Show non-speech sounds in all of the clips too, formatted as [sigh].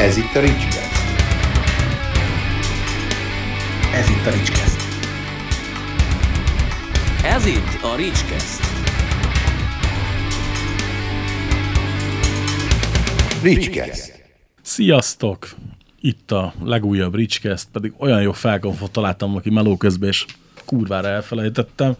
Ez itt a Ricskeszt. Ez itt a Ricskeszt. Ez itt a Ricskeszt. Ricskeszt. Sziasztok! Itt a legújabb Ricskeszt, pedig olyan jó felkonfot találtam aki meló közben, és kurvára elfelejtettem.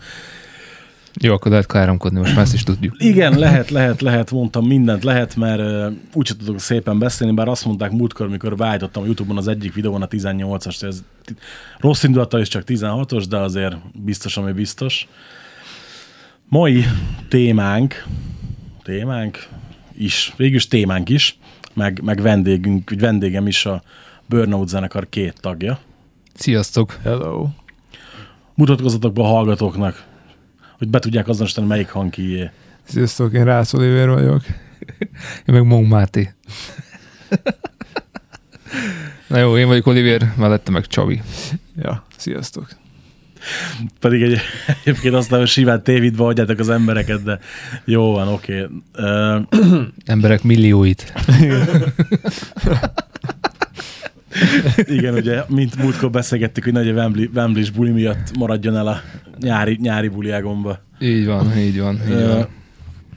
Jó, akkor lehet káromkodni, most már ezt is tudjuk. Igen, lehet, lehet, lehet, mondtam mindent lehet, mert uh, úgyse tudok szépen beszélni, bár azt mondták múltkor, mikor beállítottam a Youtube-on az egyik videón a 18-as, ez rossz indulata is csak 16-os, de azért biztos, ami biztos. Mai témánk, témánk is, végülis témánk is, meg, meg vendégünk, vagy vendégem is a Burnout zenekar két tagja. Sziasztok! Hello. Mutatkozzatok be a hallgatóknak, hogy be tudják azonosítani, melyik hang kié. Sziasztok, én Rász Oliver vagyok. [laughs] Én meg Mong Máté. Na jó, én vagyok Oliver, mellette meg Csabi. Ja, sziasztok. Pedig egy, egyébként azt hogy simán tévidbe hagyjátok az embereket, de jó van, oké. Okay. Uh, Emberek millióit. [laughs] [laughs] igen, ugye, mint múltkor beszélgettük, hogy nagy a Wembley, wembley buli miatt maradjon el a nyári, nyári buliágomba. Így van, így van, így van.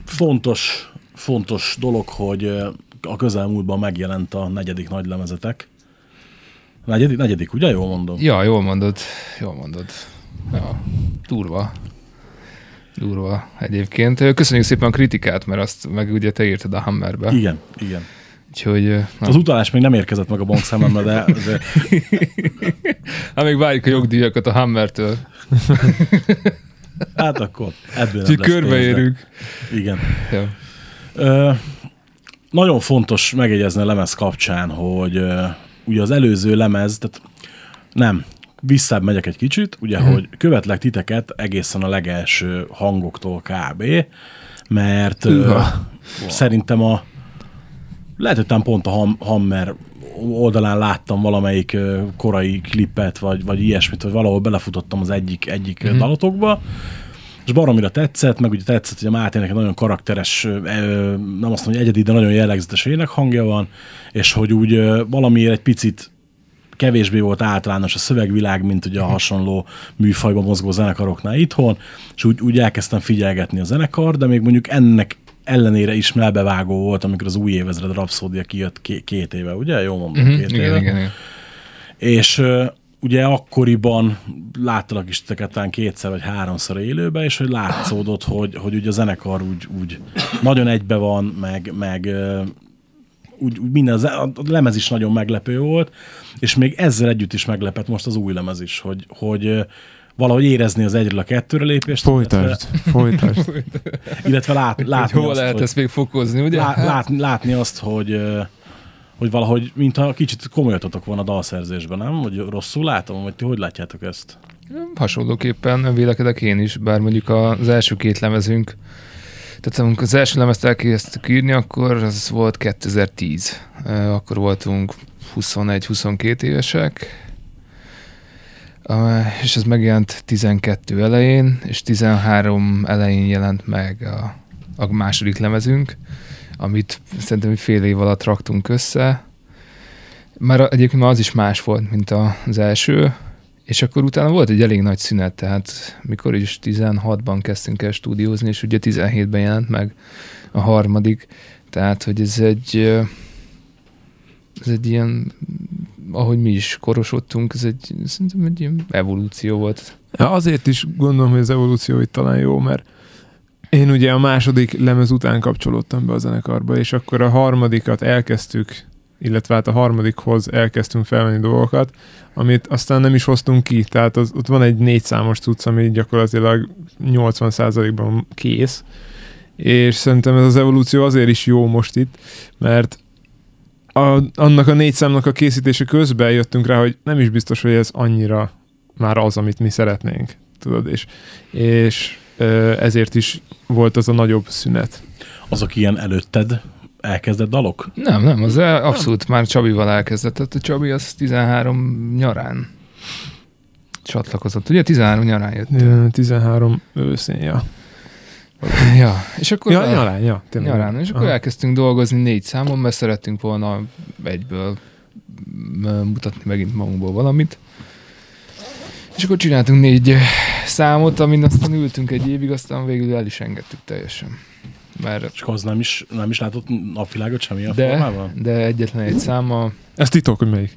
fontos, fontos dolog, hogy a közelmúltban megjelent a negyedik nagylemezetek. Negyedik, negyedik, ugye? Jól mondom. Ja, jól mondod, jól mondod. Ja, durva. Durva egyébként. Köszönjük szépen a kritikát, mert azt meg ugye te írtad a Hammerbe. Igen, igen. Úgyhogy, Az utalás még nem érkezett meg a bankszámomra, de, de [laughs] hát még várjuk a jogdíjakat a Hammertől. hát akkor ebből nem Úgyhogy de- körbeérünk. Igen. Ja. Ö, nagyon fontos megjegyezni a lemez kapcsán, hogy ö, ugye az előző lemez, tehát nem, visszább megyek egy kicsit, ugye, uh-huh. hogy követlek titeket egészen a legelső hangoktól kb., mert Hűha. szerintem a lehet, hogy talán pont a Ham, Hammer oldalán láttam valamelyik korai klippet, vagy, vagy ilyesmit, vagy valahol belefutottam az egyik, egyik Mhm. uh-huh. dalotokba, és baromira tetszett, meg ugye tetszett, hogy a Mátének egy nagyon karakteres, ö, nem azt mondom, hogy egyedi, de nagyon jellegzetes énekhangja van, és hogy úgy valamiért egy picit kevésbé volt általános a szövegvilág, mint ugye a hasonló műfajban mozgó zenekaroknál itthon, és úgy, úgy elkezdtem figyelgetni a zenekar, de még mondjuk ennek ellenére is melbevágó volt, amikor az új évezred Rapszódia kijött ké- két éve, ugye? Jól mondom, Mhm, két Igen, éve. igen, igen. És ugye akkoriban láttalak is titeket talán kétszer vagy háromszor élőbe, és hogy látszódott, hogy, hogy ugye a zenekar úgy, úgy nagyon egybe van, meg, meg úgy, úgy minden, a lemez is nagyon meglepő volt, és még ezzel együtt is meglepett most az új lemez is, hogy, hogy valahogy érezni az egyről a kettőre lépést. Folytasd, folytasd. Illetve, [laughs] illetve lát, Hogy látni hol azt, lehet hogy, ezt még fokozni, ugye? lá, látni, látni azt, hogy hogy valahogy, mintha kicsit komolyatotok volna a dalszerzésben, nem? Hogy rosszul látom, vagy ti hogy látjátok ezt? Hasonlóképpen vélekedek én is, bár mondjuk az első két lemezünk, tehát amikor az első lemezt elkezdtük írni, akkor az volt 2010. Eh, Akkor voltunk 21-22 évesek, és ez megjelent 12 elején, és 13 elején jelent meg a, a második lemezünk, amit szerintem fél év alatt raktunk össze. Már egyébként már az is más volt, mint az első, és akkor utána volt egy elég nagy szünet, tehát mikor is 16-ban kezdtünk el stúdiózni, és ugye 17-ben jelent meg a harmadik, tehát hogy ez egy ez egy ilyen, ahogy mi is korosodtunk, ez egy, szerintem egy ilyen evolúció volt. Ja, azért is gondolom, hogy az evolúció itt talán jó, mert én ugye a második lemez után kapcsolódtam be a zenekarba, és akkor a harmadikat elkezdtük, illetve hát a harmadikhoz elkezdtünk felvenni dolgokat, amit aztán nem is hoztunk ki, tehát az, ott van egy négy számos cucc, ami gyakorlatilag 80%-ban kész, és szerintem ez az evolúció azért is jó most itt, mert a, annak a négy számnak a készítése közben jöttünk rá, hogy nem is biztos, hogy ez annyira már az, amit mi szeretnénk, tudod, és, és ezért is volt az a nagyobb szünet. Azok ilyen előtted elkezdett dalok? Nem, nem, az abszolút már Csabival elkezdett. Tehát a Csabi az 13 nyarán csatlakozott. Ugye 13 nyarán jött. Ö, 13 őszén, ja. Ja, és akkor Ja, a- nyarán, ja, tényleg. nyarán. És akkor Aha. elkezdtünk dolgozni négy számon, mert szerettünk volna egyből mutatni megint magunkból valamit. És akkor csináltunk négy eh, számot, amin aztán ültünk egy évig, aztán végül el is engedtük teljesen. Mert És akkor az nem is, nem is látott napvilágot semmilyen de, formában? de egyetlen egy számmal. Ez titok, hogy melyik.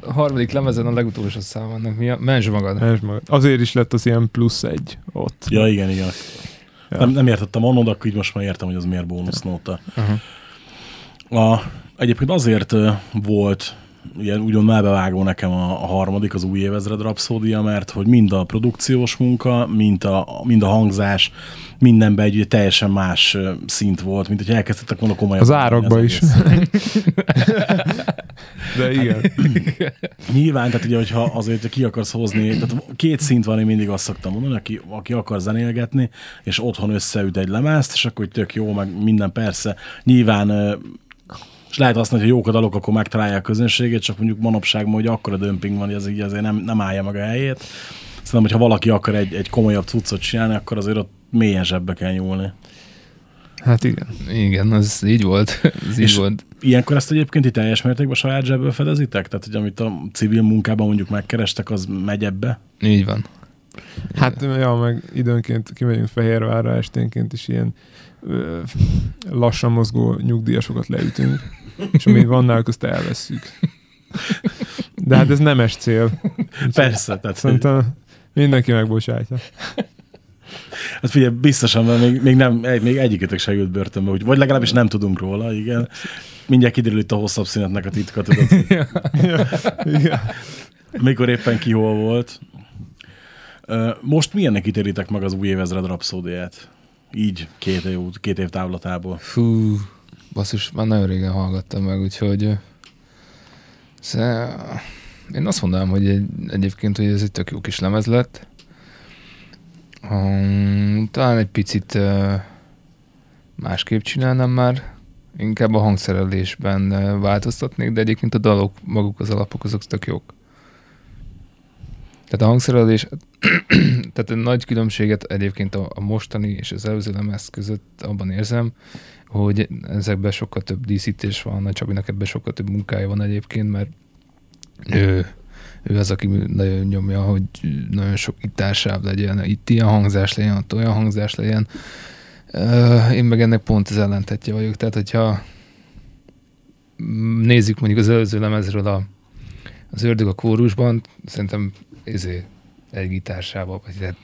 A harmadik lemezen a legutolsó szám annak mi a? Mens magad. Ez magad. Azért is lett az ilyen plusz egy ott. Ja, igen, igen. Ja. Nem, nem értettem annól, de akkor így most már értem, hogy az miért bónusznóta. Aha. A, egyébként azért volt ilyen úgymond melbevágó nekem a, a harmadik, az új évezred rapszódia, mert hogy mind a produkciós munka, mind a, mind a hangzás, mindenben egy ugye teljesen más szint volt, mint hogy elkezdtek volna komolyan. Az árakba is. De igen. [clears throat] Nyilván, tehát ugye, hogyha azért hogy ki akarsz hozni, tehát két szint van, én mindig azt szoktam mondani, aki, aki akar zenélgetni, és otthon összeüt egy lemezt, és akkor hogy tök jó, meg minden persze. Nyilván és lehet azt hogy jók a dalok, akkor megtalálják a közönségét, csak mondjuk manapság, hogy akkora dömping van, hogy az így azért nem, nem állja meg a helyét. Szerintem, hogyha valaki akar egy, egy komolyabb cuccot csinálni, akkor azért ott mélyen zsebbe kell nyúlni. Hát igen. Igen, az így volt. [laughs] Ez így volt. Ilyenkor ezt egyébként itt teljes mértékben saját zsebből fedezitek? Tehát, hogy amit a civil munkában mondjuk megkerestek, az megy ebbe? Így van. Hát, ja, meg időnként kimegyünk Fehérvárra esténként is ilyen ö, lassan mozgó nyugdíjasokat leütünk, és ami van náluk, azt elveszünk. De hát ez nemes cél. Persze, tehát Szerintem mindenki megbocsátja. Hát figyelj, biztosan, mert még, még, nem, még egyikötök se ült börtönbe, úgy, vagy legalábbis nem tudunk róla, igen. Mindjárt kiderül itt a hosszabb szünetnek a titka, tudod, mikor éppen ki hol volt. Most milyennek ítélitek meg az új évezred rapszódiát? Így két év, két év távlatából. Fú, basszus, már nagyon régen hallgattam meg, úgyhogy sze- én azt mondanám, hogy egy, egyébként, hogy ez egy tök jó kis lemez lett. Um, talán egy picit uh, másképp csinálnám már, inkább a hangszerelésben uh, változtatnék, de egyébként a dalok, maguk az alapok, azok tök jók. Tehát a hangszerelés, tehát nagy különbséget egyébként a, a mostani és az előző lemez között abban érzem, hogy ezekben sokkal több díszítés van, a Csabinak ebben sokkal több munkája van egyébként, mert ő, ő az, aki nagyon nyomja, hogy nagyon sok gitársáv legyen, itt ilyen hangzás legyen, ott olyan hangzás legyen. Én meg ennek pont az ellentetje vagyok, tehát hogyha nézzük mondjuk az előző lemezről a, az ördög a kórusban, szerintem ezé egy gitársával, vagy tehát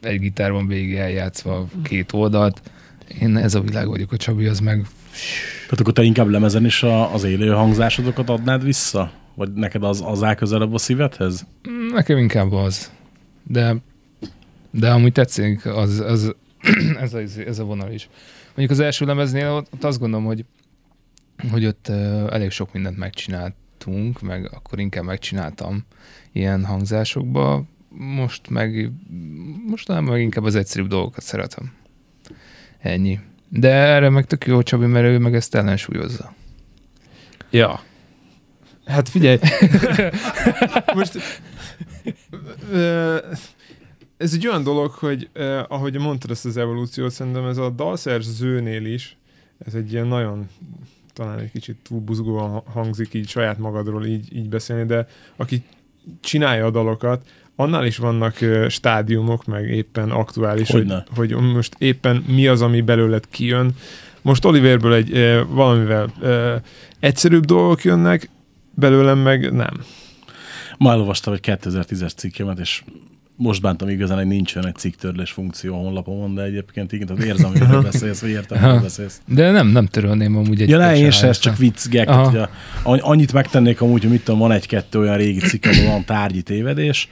egy gitárban végig eljátszva két oldalt. Én ez a világ vagyok, a Csabi az meg Tehát akkor te inkább lemezen is a, az élő hangzásodokat adnád vissza? Vagy neked az, az áll közelebb a szívedhez? Nekem inkább az. De, de amúgy tetszik, az, az, [clears throat] ez, a, ez a vonal is. Mondjuk az első lemeznél ott, ott azt gondolom, hogy, hogy ott elég sok mindent megcsináltunk, meg akkor inkább megcsináltam ilyen hangzásokba. Most meg, most nem, meg inkább az egyszerűbb dolgokat szeretem. Ennyi. De erre meg tök jó Csabi, mert ő meg ezt ellensúlyozza. Ja. Hát figyelj. [laughs] Most ez egy olyan dolog, hogy eh, ahogy mondtad ezt az evolúciót, szerintem ez a dalszerzőnél is, ez egy ilyen nagyon talán egy kicsit túl buzgóan ha- hangzik így saját magadról így, így beszélni, de aki csinálja a dalokat, annál is vannak stádiumok, meg éppen aktuális, hogy, Hogyne. hogy most éppen mi az, ami belőled kijön. Most Oliverből egy ö, valamivel egyszerűbb dolgok jönnek, belőlem meg nem. Ma elolvastam egy 2010-es cikkemet, és most bántam igazán, hogy nincs olyan egy cikktörlés funkció a honlapomon, de egyébként igen, tehát érzem, hogy miről beszélsz, vagy értem, miről Aha. beszélsz. De nem, nem törölném amúgy egy Ja, ne, én se ez csak vicc, gag, hogy an- annyit megtennék amúgy, hogy mit tudom, van egy-kettő olyan régi cikk, ahol van tárgyi tévedés,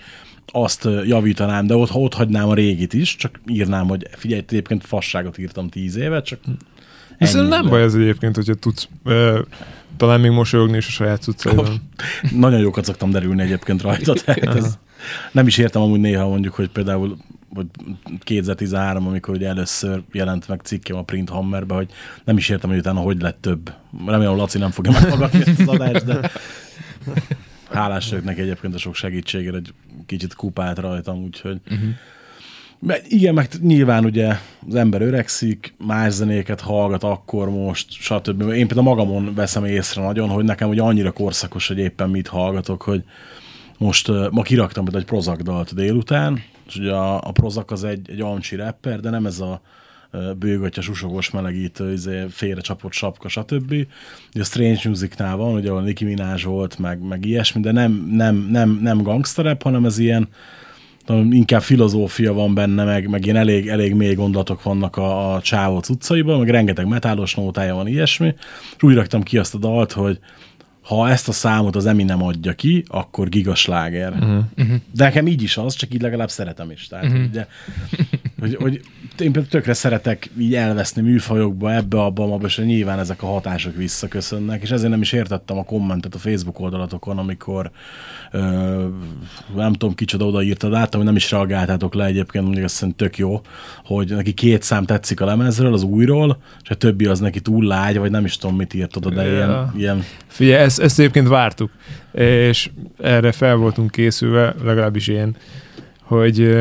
azt javítanám, de ott, ott hagynám a régit is, csak írnám, hogy figyelj, egyébként fasságot írtam tíz évet, csak Viszont ennyi, nem baj az egyébként, hogyha tudsz ö, talán még mosolyogni is a saját cuccaidon. [laughs] Nagyon jókat szoktam derülni egyébként rajta, [laughs] tehát ez, nem is értem amúgy néha mondjuk, hogy például hogy 2013, amikor ugye először jelent meg cikkem a Print Hammerbe, hogy nem is értem, hogy utána hogy lett több. Remélem, Laci nem fogja [laughs] meghallgatni ezt az adást, de hálás vagyok neki egyébként a sok segítségért, egy kicsit kupált rajtam, úgyhogy Uh-huh. Mert igen, meg nyilván ugye az ember öregszik, más zenéket hallgat akkor most, stb. Én például magamon veszem észre nagyon, hogy nekem ugye annyira korszakos, hogy éppen mit hallgatok, hogy most ma kiraktam például egy Prozac dalt délután, és ugye a, a Prozac az egy, egy amcsi rapper, de nem ez a bőgatya, susogos, melegítő, izé, félre csapott sapka, stb. Ugye a Strange Musicnál van, ugye a Nicki Minaj volt, meg, meg ilyesmi, de nem, nem, nem, nem gangsterep, hanem ez ilyen inkább filozófia van benne, meg, meg ilyen elég, elég mély gondolatok vannak a, a csávó utcaiban, meg rengeteg metálos nótája van ilyesmi, és úgy raktam ki azt a dalt, hogy ha ezt a számot az Eminem adja ki, akkor gigasláger. Uh-huh. De nekem így is az, csak így legalább szeretem is. Tehát, uh-huh. ugye, hogy, hogy én például tökre szeretek így elveszni műfajokba, ebbe, abba, abba, és nyilván ezek a hatások visszaköszönnek, és ezért nem is értettem a kommentet a Facebook oldalatokon, amikor ö, nem tudom kicsoda odaírtad át, hogy nem is reagáltátok le egyébként, mondjuk azt szerintem tök jó, hogy neki két szám tetszik a lemezről, az újról, és a többi az neki túl lágy, vagy nem is tudom, mit írt oda, de Ja. ilyen, ilyen Figyelj, ezt, ezt egyébként vártuk, és erre fel voltunk készülve, legalábbis én, hogy,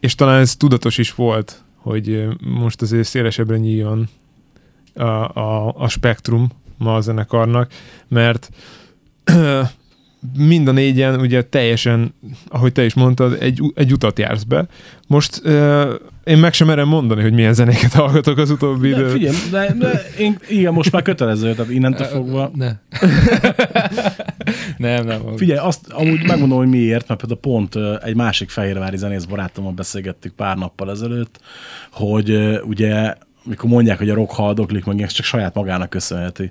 és talán ez tudatos is volt, hogy most azért szélesebbre nyíljon a, a, a spektrum ma a zenekarnak, mert mind a négyen ugye teljesen, ahogy te is mondtad, egy, egy utat jársz be. Most uh, én meg sem merem mondani, hogy milyen zenéket hallgatok az utóbbi de időt. figyelj, de, de én, igen, most már kötelező, tehát innentől fogva Ne. [laughs] nem, nem. Figyelj, azt amúgy megmondom, hogy miért, mert például pont egy másik fehérvári zenész barátommal beszélgettük pár nappal ezelőtt, hogy ugye mikor mondják, hogy a rock haldoklik, meg ezt csak saját magának köszönheti.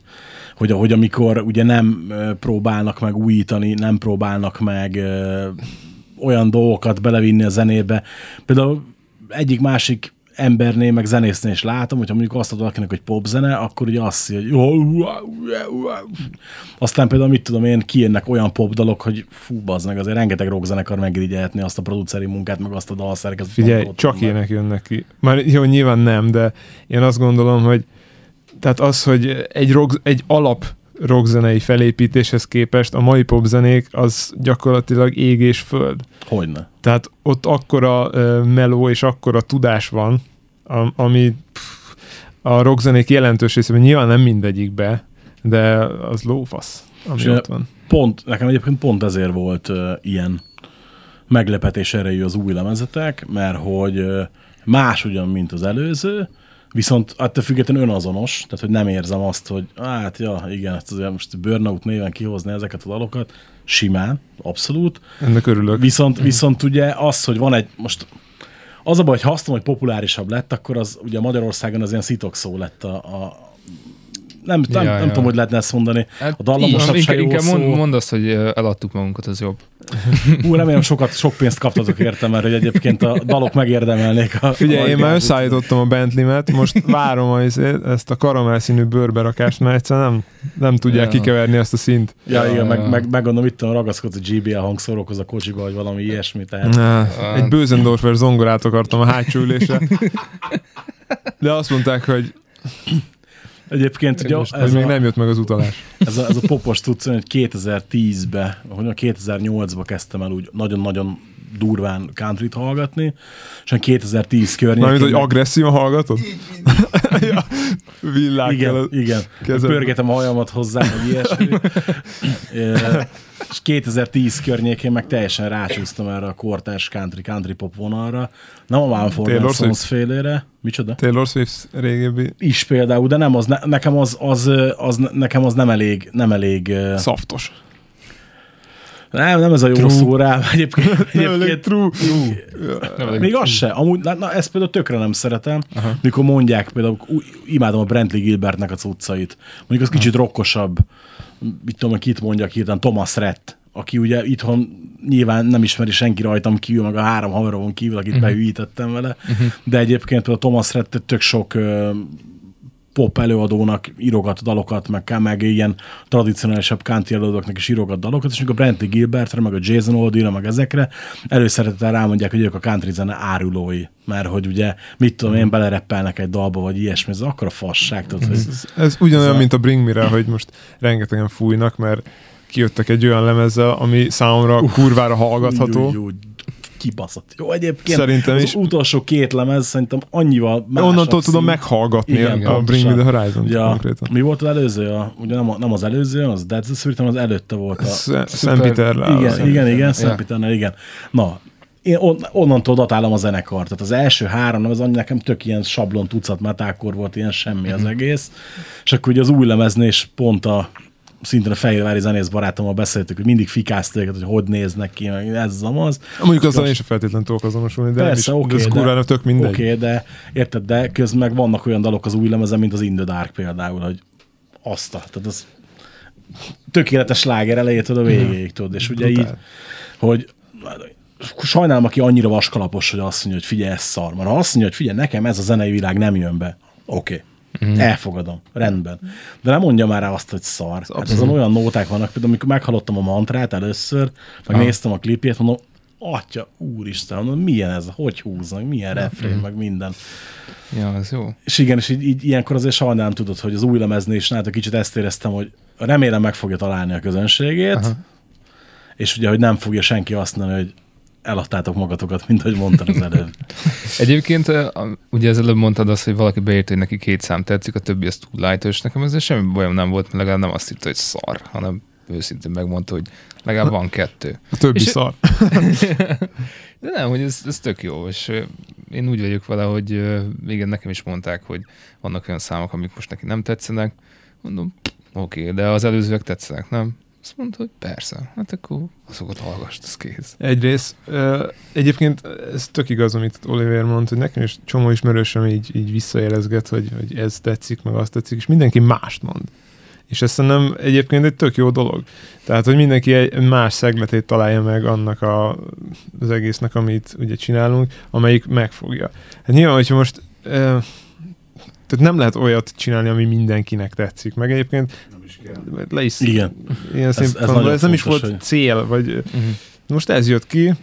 Hogy, hogy amikor ugye nem próbálnak meg újítani, nem próbálnak meg ö, olyan dolgokat belevinni a zenébe. Például egyik másik embernél, meg zenésznél is látom, hogyha mondjuk azt adod valakinek, hogy popzene, akkor ugye azt hogy aztán például mit tudom én, kijönnek olyan popdalok, hogy fú, bazd meg, azért rengeteg rockzenekar megirigyelhetni azt a produceri munkát, meg azt a dalszerkezetet. Figyelj, csak ilyenek jönnek ki. Már jó, nyilván nem, de én azt gondolom, hogy tehát az, hogy egy, rock, egy alap rockzenei felépítéshez képest a mai popzenék az gyakorlatilag ég és föld. Hogyne. Tehát ott akkora meló és akkora tudás van, am, ami a rockzenék jelentős részében nyilván nem mindegyikbe, de az lófasz, ami És, ott van. Pont, nekem egyébként pont ezért volt uh, ilyen meglepetés erejű az új lemezetek, mert hogy uh, más ugyan, mint az előző, viszont attól függetlenül önazonos, tehát hogy nem érzem azt, hogy hát ja, igen, ezt azért most Burnout néven kihozni ezeket a dalokat, simán, abszolút. Ennek örülök. Viszont, viszont ugye az, hogy van egy, most az a baj, hogy ha azt mondom, hogy populárisabb lett, akkor az ugye Magyarországon az ilyen szitokszó lett a, a nem, nem, Ja, nem ja. tudom, hogy lehetne ezt mondani. Hát A dallamosabb se inkább, mond, szó. mondd azt, hogy eladtuk magunkat, az jobb. Ú, remélem sokat, sok pénzt kaptatok érte, mert hogy egyébként a dalok megérdemelnék. A, Figyelj, a én már összeállítottam a Bentley-met, most várom a, izét, ezt a karamell színű bőrberakást, mert egyszerűen nem, nem tudják Ja. kikeverni ezt a szint. Ja, igen, meg, Ja. meg, meg gondolom, itt ragaszkodsz a GBL hangszórókhoz a kocsiba, vagy valami ilyesmi, tehát Na, egy Bösendorfer zongorát akartam a hátsó ülésre. De azt mondták, hogy, egyébként ugye most, ez, még a, nem jött meg az utalás. ez, a, ez a popos tudsz, hogy 2010-ben, hogy 2008-ban kezdtem el úgy nagyon-nagyon durván countryt hallgatni, és olyan 2010 környékén... Mármint, hogy agresszivan hallgatod? [laughs] ja, villák. Igen, igen. kezedbe. Pörgetem a hajamat hozzá, vagy ilyesmi. [laughs] És 2010 környékén meg teljesen rácsúsztam erre a kortárs country, country pop vonalra. Nem a and Sons Swift? félére. Micsoda? Taylor Swift régebbi Is például, de nem az, ne, nekem az, az, az, nekem az nem elég, nem elég, szaftos. Nem, nem ez a jó True. szó rá, [laughs] egyébként, egyébként true. Még az se. Amúgy, na, na, ezt például tökre nem szeretem, Aha. mikor mondják, például ú, imádom a Brentley Gilbertnek a cuccait. Mondjuk az kicsit rokkosabb, mit tudom, kit mondjak hirtelen, Thomas Rett, aki ugye itthon nyilván nem ismeri senki rajtam kívül, meg a három haveromon kívül, akit uh-huh. beüvítettem vele, uh-huh. de egyébként például Thomas Rett tök sok pop előadónak írogat dalokat, meg, meg ilyen tradicionálisabb country előadóknak is írogat dalokat, és amikor a Brentley Gilbertre, meg a Jason Aldean, meg ezekre előszeretettel rámondják, hogy ők a country zene árulói, mert hogy ugye, mit tudom én, belereppelnek egy dalba, vagy ilyesmi, ez akkor a fasság, hogy Ez, ez ugyanolyan, Ez a- mint a Bring Me-re, hogy most rengetegen fújnak, mert kijöttek egy olyan lemezzel, ami számomra kurvára hallgatható. Úgy, úgy, úgy. Kibaszott jó. Egyébként Szerintem az is. utolsó két lemez szerintem annyival más. Onnantól tudom meghallgatni Igen, a, a Bring Me the Horizon Ja, konkrétan. mi volt az előző? A, ugye nem, a, nem az előző, az Dead hanem az előtte volt a... Sz- Szent Peter igen, igen, igen. Péternel, igen. Na, én on, onnantól datálom a zenekart. Tehát az első három, nem, az annyi nekem tök ilyen sablon tucat, mert akkor volt ilyen semmi Mhm. az egész. És akkor ugye az új lemeznél is pont a szintén a Fehérvári zenész barátommal beszéltük, hogy mindig fikázta őket, hogy hogy néznek ki, meg ez az amaz. Mondjuk azzal én sem feltétlenül tudok azonosulni, de Persze, is, oké, ez kurvára tök mindegy. Oké, okay, de érted, de közben meg vannak olyan dalok az új lemezen, mint az In the Dark például, hogy azt a, tehát az tökéletes sláger elejétől a végéig, tudod, és ugye így, Brutál. hogy sajnálom, aki annyira vaskalapos, hogy azt mondja, hogy figyelj, ez szar. Mert ha azt mondja, hogy figyelj, nekem ez a zenei világ nem jön be, oké. Okay. Mm. Elfogadom, rendben. De nem mondja már rá azt, hogy szar. Hát azon olyan nóták vannak, például amikor meghallottam a mantrát először, meg néztem a klipjét, mondom, atya, úristen, mondom, milyen ez, hogy húznak, milyen refrén, meg minden. Ja, az jó. És igen, és így, így ilyenkor azért sajnálom tudod, hogy az új nálatok kicsit ezt éreztem, hogy remélem meg fogja találni a közönségét, Aha. és ugye, hogy nem fogja senki azt mondani, hogy eladtátok magatokat, mint ahogy mondtad az előbb. [laughs] Egyébként ugye az előbb mondtad azt, hogy valaki beírta, hogy neki két szám tetszik, a többi az túl light és nekem ezzel semmi bajom nem volt, mert legalább nem azt hitte, hogy szar, hanem őszintén megmondta, hogy legalább van kettő. A többi És- szar. [laughs] De nem, hogy ez, ez tök jó, és én úgy vagyok vele, hogy igen, nekem is mondták, hogy vannak olyan számok, amik most neki nem tetszenek. Mondom, oké, okay, de az előzőek tetszenek, nem? Azt mondta, hogy persze, hát akkor azokat hallgass, ez kész. Egyrészt, egyébként ez tök igaz, amit Oliver mondta, hogy nekem is csomó ismerősöm így, így visszajelezget, hogy, hogy ez tetszik, meg azt tetszik, és mindenki mást mond. És ez szerintem egyébként egy tök jó dolog. Tehát, hogy mindenki egy más szegletét találja meg annak a, az egésznek, amit ugye csinálunk, amelyik megfogja. Hát nyilván, hogyha most tehát nem lehet olyat csinálni, ami mindenkinek tetszik. Meg egyébként le is Igen. ilyen Ez- ez ez, nem is volt hogy- cél, vagy Uh-huh. most ez jött ki,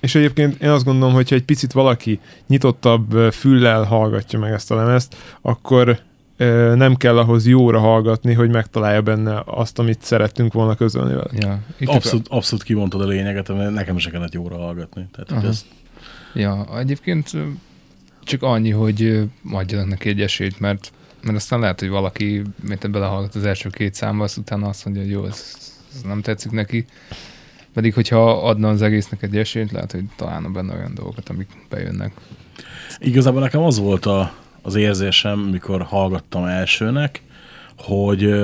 és egyébként én azt gondolom, hogyha egy picit valaki nyitottabb füllel hallgatja meg ezt a lemezt, akkor nem kell ahhoz jóra hallgatni, hogy megtalálja benne azt, amit szerettünk volna közölni vele. Ja, itt Abszolút, abszolút kimondtad a lényeget, mert nekem se kellett jóra hallgatni. Tehát, Aha. ezt, Ja, egyébként csak annyi, hogy adjanak neki egy esélyt, mert, mert aztán lehet, hogy valaki, mint belehallgat az első két számba, azt utána azt mondja, hogy jó, ez, ez nem tetszik neki. Pedig, hogyha adna az egésznek egy esélyt, lehet, hogy találna benne olyan dolgokat, amik bejönnek. Igazából nekem az volt a, az érzésem, mikor hallgattam elsőnek, hogy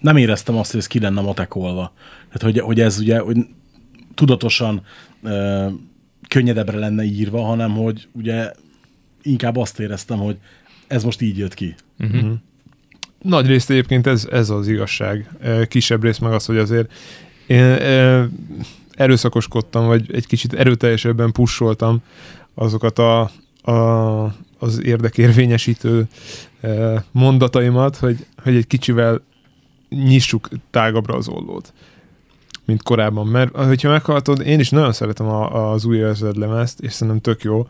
nem éreztem azt, hogy ez ki lenne matekolva. Tehát, hogy, hogy ez ugye hogy tudatosan ö, könnyedebbre lenne írva, hanem hogy ugye inkább azt éreztem, hogy ez most így jött ki. Uh-huh. Nagy részt egyébként ez, ez az igazság. Kisebb rész meg az, hogy azért én erőszakoskodtam, vagy egy kicsit erőteljesebben pusoltam azokat a, a, az érdekérvényesítő mondataimat, hogy, hogy egy kicsivel nyissuk tágabbra az ollót, mint korábban. Mert hogyha meghallgatod, én is nagyon szeretem a, az új érzed lemezt, és szerintem tök jó,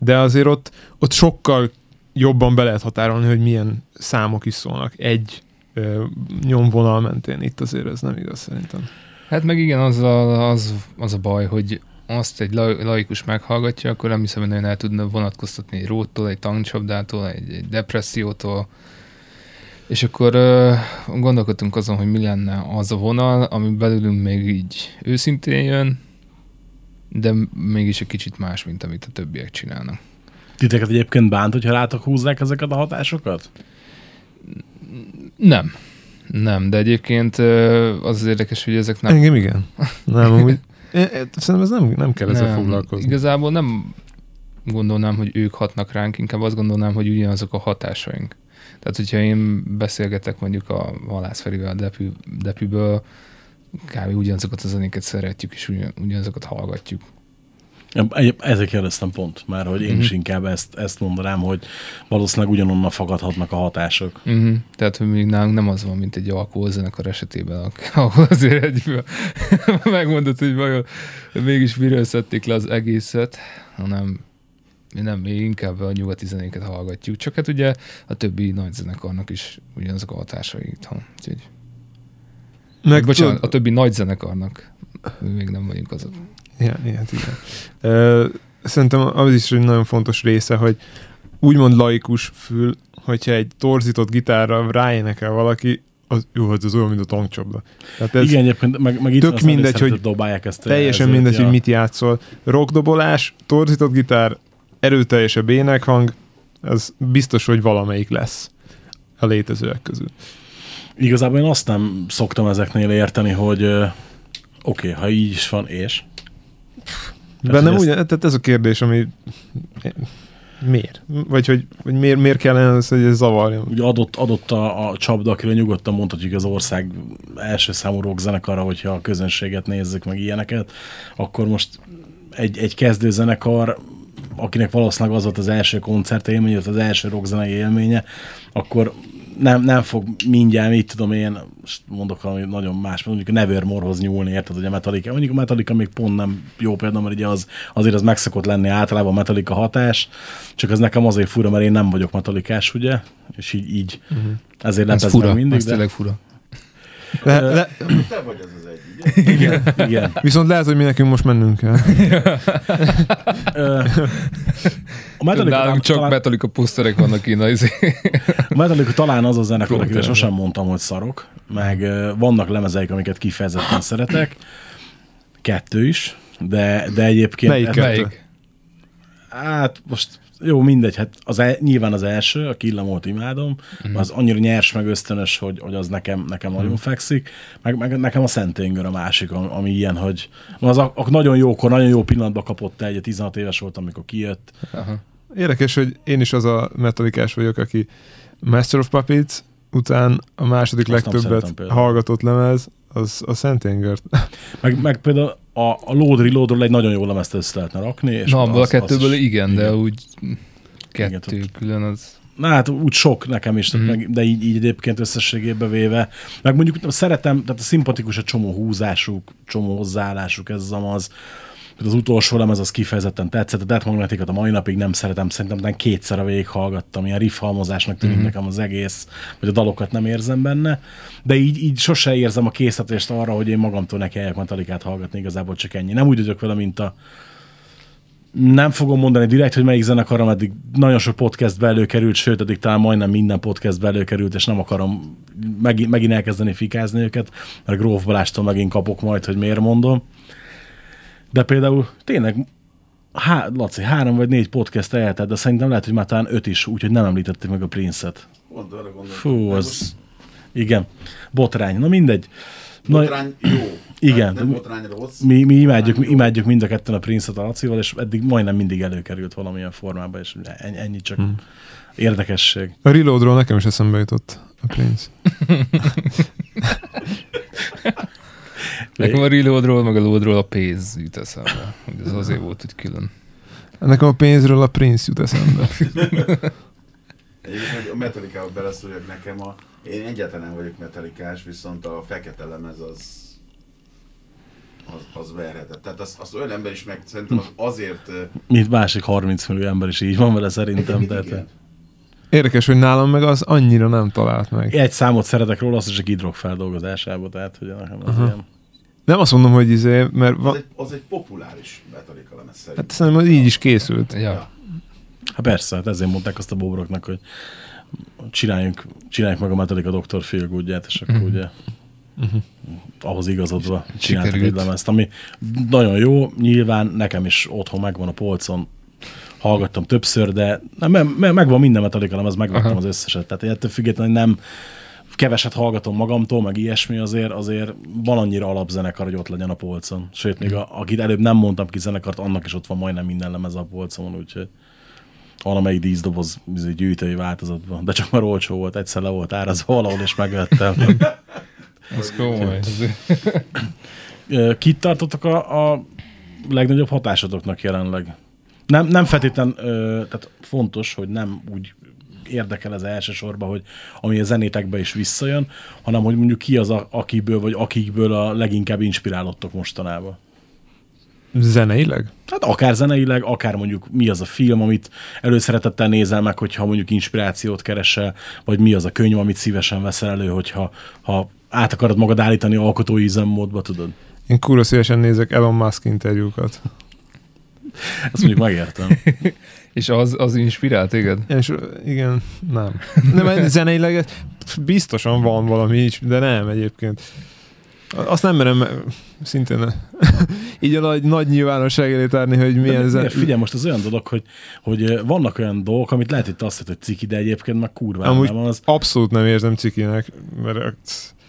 de azért ott, ott sokkal jobban be lehet határolni, hogy milyen számok is szólnak egy ö, nyomvonal mentén. Itt azért ez nem igaz szerintem. Hát meg igen, az a, az, az a baj, hogy azt egy la- laikus meghallgatja, akkor nem hiszem, hogy nagyon el tudna vonatkoztatni egy róttól, egy tankcsapdától, egy, egy depressziótól, és akkor ö, gondolkodtunk azon, hogy mi lenne az a vonal, ami belülünk még így őszintén jön, de mégis egy kicsit más, mint amit a többiek csinálnak. Titeket egyébként bánt, hogyha rátok húzzák ezeket a hatásokat? Nem. Nem, de egyébként az az érdekes, hogy ezek nem... Engem igen. Nem, amúgy. [laughs] Szerintem ez nem, nem kell ezzel foglalkozni. Igazából nem gondolnám, hogy ők hatnak ránk, inkább azt gondolnám, hogy ugyanazok a hatásaink. Tehát, hogyha én beszélgetek mondjuk a Halász Ferivel a Depü, Depüből, kb. ugyanazokat a zenéket szeretjük, és ugyan, ugyanazokat hallgatjuk. Ezért kérdeztem pont, mert hogy én Mhm. is inkább ezt, ezt mondanám, hogy valószínűleg ugyanonnan fakadhatnak a hatások. Uh-huh. Tehát, hogy még nálunk nem az van, mint egy alkoholzenekar esetében, [laughs] ahol azért egy [laughs] megmondod, hogy vajon mégis miről szedték le az egészet, hanem mi nem, mi inkább a nyugati zenéket hallgatjuk. Csak hát ugye a többi nagy zenekarnak is ugyanazok a hatásai itthon. Úgyhogy, Meg bocsánat, a tudod- többi nagy zenekarnak mi még nem vagyunk azok. Igen, igen, igen. Ö, Szerintem az is egy nagyon fontos része, hogy úgymond laikus fül, hogyha egy torzított gitárra ráénekel valaki, az jó, hogy az olyan, mint a tankcsapda. Tehát ez Igen, egyébként meg, meg itt tök aztán mindegy, hogy dobálják ezt. teljesen ezért, mindegy, hogy mit játszol. Rockdobolás, torzított gitár, erőteljesebb énekhang, az biztos, hogy valamelyik lesz a létezőek közül. Igazából én azt nem szoktam ezeknél érteni, hogy oké, okay, ha így is van, és? Bennem hogy úgy, tehát ez a kérdés, ami miért? Vagy hogy, hogy miért, miért kellene ez, hogy ez zavarjon? Ugye adott, adott a, a csapda, akire nyugodtan mondhatjuk az ország első számú rockzenekara, hogyha a közönséget nézzük meg ilyeneket, akkor most egy, egy kezdőzenekar, akinek valószínűleg az volt az első koncert élménye, az első rockzenei élménye, akkor nem, nem fog mindjárt, mit tudom én, most mondok valami nagyon más, mondjuk a Nevermore-hoz nyúlni, érted, hogy a Metallica. Mondjuk a Metallica még pont nem jó példa, mert ugye az, azért az megszokott lenni általában a Metallica hatás, csak ez nekem azért fura, mert én nem vagyok metalikás, ugye, és így, így uh-huh. ezért Ez lepezem fura, mindig, ez de tényleg fura. Le, le, Te vagy az? Igen, igen. [laughs] viszont lehet, hogy mi nekünk most mennünk kell. A Metallica, Nálunk csak talán, Metallica poszterek vannak innen. izé. a Metallica talán az a zenekar, akire sosem mondtam, hogy szarok, meg vannak lemezeik, amiket kifejezetten szeretek, kettő is, de, de egyébként... Melyik? Melyik? Hát most jó, mindegy, hát az el, nyilván az első, a killamót imádom, mm. az annyira nyers meg ösztönös, hogy, hogy az nekem, nekem nagyon fekszik, meg, meg, nekem a Szenténger a másik, ami, ilyen, hogy az a, a nagyon jókor, nagyon jó pillanatban kapott el, egy 16 éves voltam, amikor kijött. Aha. Érdekes, hogy én is az a metalikás vagyok, aki Master of Puppets után a második Azt legtöbbet hallgatott lemez, az a Szent Ingert. Meg, meg például a, a Load Reloadról egy nagyon jó lemezt össze lehetne rakni. És Na, abból a az- az kettőből is- igen, de igen. úgy kettő Igen, külön az... Na hát úgy sok nekem is, mm. meg, de így, így egyébként összességében véve. Meg mondjuk szeretem, tehát a szimpatikus a csomó húzásuk, csomó hozzáállásuk, ez az amaz. Az utolsó lemez az kifejezetten tetszett, a Death Magneticot a mai napig nem szeretem, szerintem nem kétszer a végig hallgattam, ilyen riff halmozásnak tűnik mm. nekem az egész, vagy a dalokat nem érzem benne, de így, így sose érzem a készítést arra, hogy én magamtól nekiáljak Metallicát hallgatni, igazából csak ennyi. Nem úgy vagyok vele, mint a, nem fogom mondani direkt, hogy melyik zenekar, ameddig nagyon sok podcastbe előkerült, sőt, eddig talán majdnem minden podcastbe előkerült, és nem akarom megint, megint elkezdeni fikázni őket, mert Gróf Balástól megint kapok majd, hogy miért mondom. De például tényleg, há, Laci, három vagy négy podcast elhetett, de szerintem lehet, hogy már talán öt is, úgyhogy nem említették meg a Prince-et. Pont arra gondoltam. Fú, az... Igen. Botrány. Na mindegy. Na, Botrány jó. Igen. Nem botrány rossz. mi, mi imádjuk, mi imádjuk mind a ketten a Prince-et a Lacival, és eddig majdnem mindig előkerült valamilyen formában, és ennyi, ennyi csak hmm. érdekesség. A Reloadról nekem is eszembe jutott a Prince. [laughs] Nekem a reloadról, meg a loadról a pénz jut eszembe. Hogy Ez azért volt, hogy külön. Nekem a pénzről a Prince jut eszembe. Egyébként, a metalikába beleszóljak nekem, a, én egyáltalán nem vagyok metalikás, viszont a fekete lemez az az, az verhetett. Tehát azt, azt olyan ember is meg, szerintem az azért... Mint másik 30 millió ember is így van vele szerintem. Tehát. Érdekes, hogy nálam meg az annyira nem talált meg. egy számot szeretek róla, azt is a Gidrock feldolgozásába, tehát hogy nekem az uh-huh. ilyen. Nem azt mondom, hogy izé, mert Az va- egy, az egy populáris metalika lemez hát szerintem. szerintem az így is készült. Ja. Hát persze, hát ezért mondták azt a Bobroknak, hogy csináljunk, csináljuk meg a Metallica Dr. Feelgoodját, és akkor ugye ahhoz igazodva csináltak egy Sikerült. lemezt, ami nagyon jó, nyilván nekem is otthon megvan a polcon, hallgattam többször, de nem, me- me- megvan minden Metallica lemez, megvettem Aha. az összeset, tehát ettől függetlenül nem keveset hallgatom magamtól, meg ilyesmi azért, azért van annyira alapzenekar, hogy ott legyen a polcon. Sőt, még a, akit előbb nem mondtam ki zenekart, annak is ott van majdnem minden lemez a polcon, úgyhogy valamelyik díszdoboz gyűjtői változatban. De csak már olcsó volt, egyszer le volt árazva valahol, és megvettem. Az komoly. [laughs] Kit tartottak a, a legnagyobb hatásodoknak jelenleg? Nem, nem feltétlen, ö, tehát fontos, hogy nem úgy érdekel ez elsősorban, hogy ami a zenétekbe is visszajön, hanem hogy mondjuk ki az, a, akiből vagy akikből a leginkább inspirálódtok mostanában. Zeneileg? Hát akár zeneileg, akár mondjuk mi az a film, amit előszeretettel nézel meg, hogyha mondjuk inspirációt keresel, vagy mi az a könyv, amit szívesen veszel elő, hogyha ha át akarod magad állítani alkotói üzemmódba, tudod? Én kurva szívesen nézek Elon Musk interjúkat. Ezt mondjuk megértem. [laughs] És az, az inspirál téged? És igen, nem. Nem, mert zeneileg ez- biztosan van valami is, de nem egyébként. Azt nem merem szintén [laughs] így a nagy, nagy nyilvánosság elé tárni, hogy mi- zen... Figyelj, most az olyan dolog, hogy, hogy vannak olyan dolgok, amit lehet, te azt hiszed, hogy ciki, de egyébként meg kurva Amúgy nem van. Az, abszolút nem érzem cikinek, mert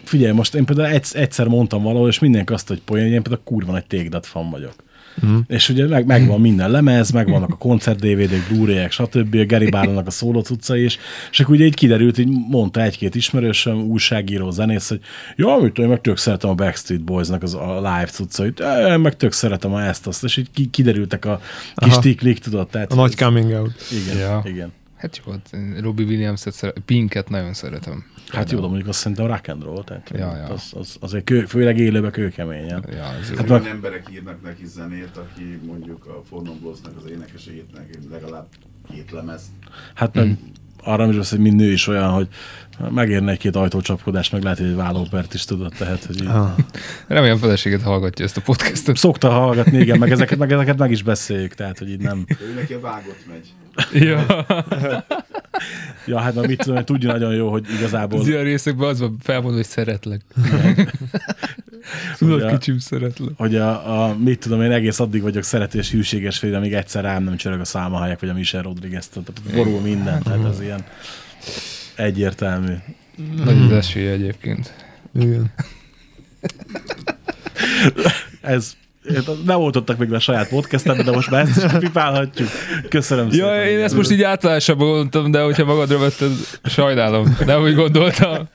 figyelj, most én például egyszer, egyszer mondtam valahol, és mindenki azt, hogy poén, én például kurva nagy tégdat fan vagyok. Mhm. És ugye meg, megvan minden lemez, megvannak a koncert DVD-k, Blu-ray-ek, stb. A Gary Barlow-nak a szóló cucca is, és akkor ugye így kiderült, hogy mondta egy-két ismerősöm, újságíró, zenész, hogy ja, mit én meg tök szeretem a Backstreet Boys-nak az, a live cuccait, én meg tök szeretem a ezt, azt, és így ki- kiderültek a kis tiklik, tudod, tehát a nagy coming out. igen, Ja. igen. Hát jó, hát Robbie Williams-et szeret, Pinket nagyon szeretem. Hát jó, de mondjuk azt szerintem rock and roll, tehát Ja, ja. Az, az, azért kő, főleg élőbe kőkeményen. Ja, az jó. Hát meg- emberek írnak neki zenét, aki mondjuk a Fornon Bluesnak az énekesét, meg legalább két lemezt. Hát meg arra is hogy mind nő is olyan, hogy megérne egy-két ajtócsapkodás, meg lehet, hogy egy vállópert is tudod, tehát, hogy így. Ah. Remélem feleséget hallgatja ezt a podcastot. Szokta hallgatni, igen, meg ezeket, meg ezeket meg is beszéljük, tehát, hogy így nem. Ő neki a vágott megy. Ja, [laughs] Ja, hát meg mit tudom, én, tudja nagyon jó, hogy az igazából ilyen részekben az van felmondva, hogy szeretlek. Tudod, kicsim szeretlek. hogy a, a, mit tudom én, egész addig vagyok szeretés, hűséges fél, amíg egyszer rám nem csörög a számahelyek, vagy a Michel Rodriguez, tehát borul minden, tehát az ilyen egyértelmű. Nagy az esélye egyébként. Igen. Ez nem oltottak még le a saját podcastembe, de most már ezt is pipálhatjuk. Köszönöm szépen. Ja, én ezt most így általánosabban gondoltam, de hogyha magadra vetted, sajnálom. Nem úgy gondoltam.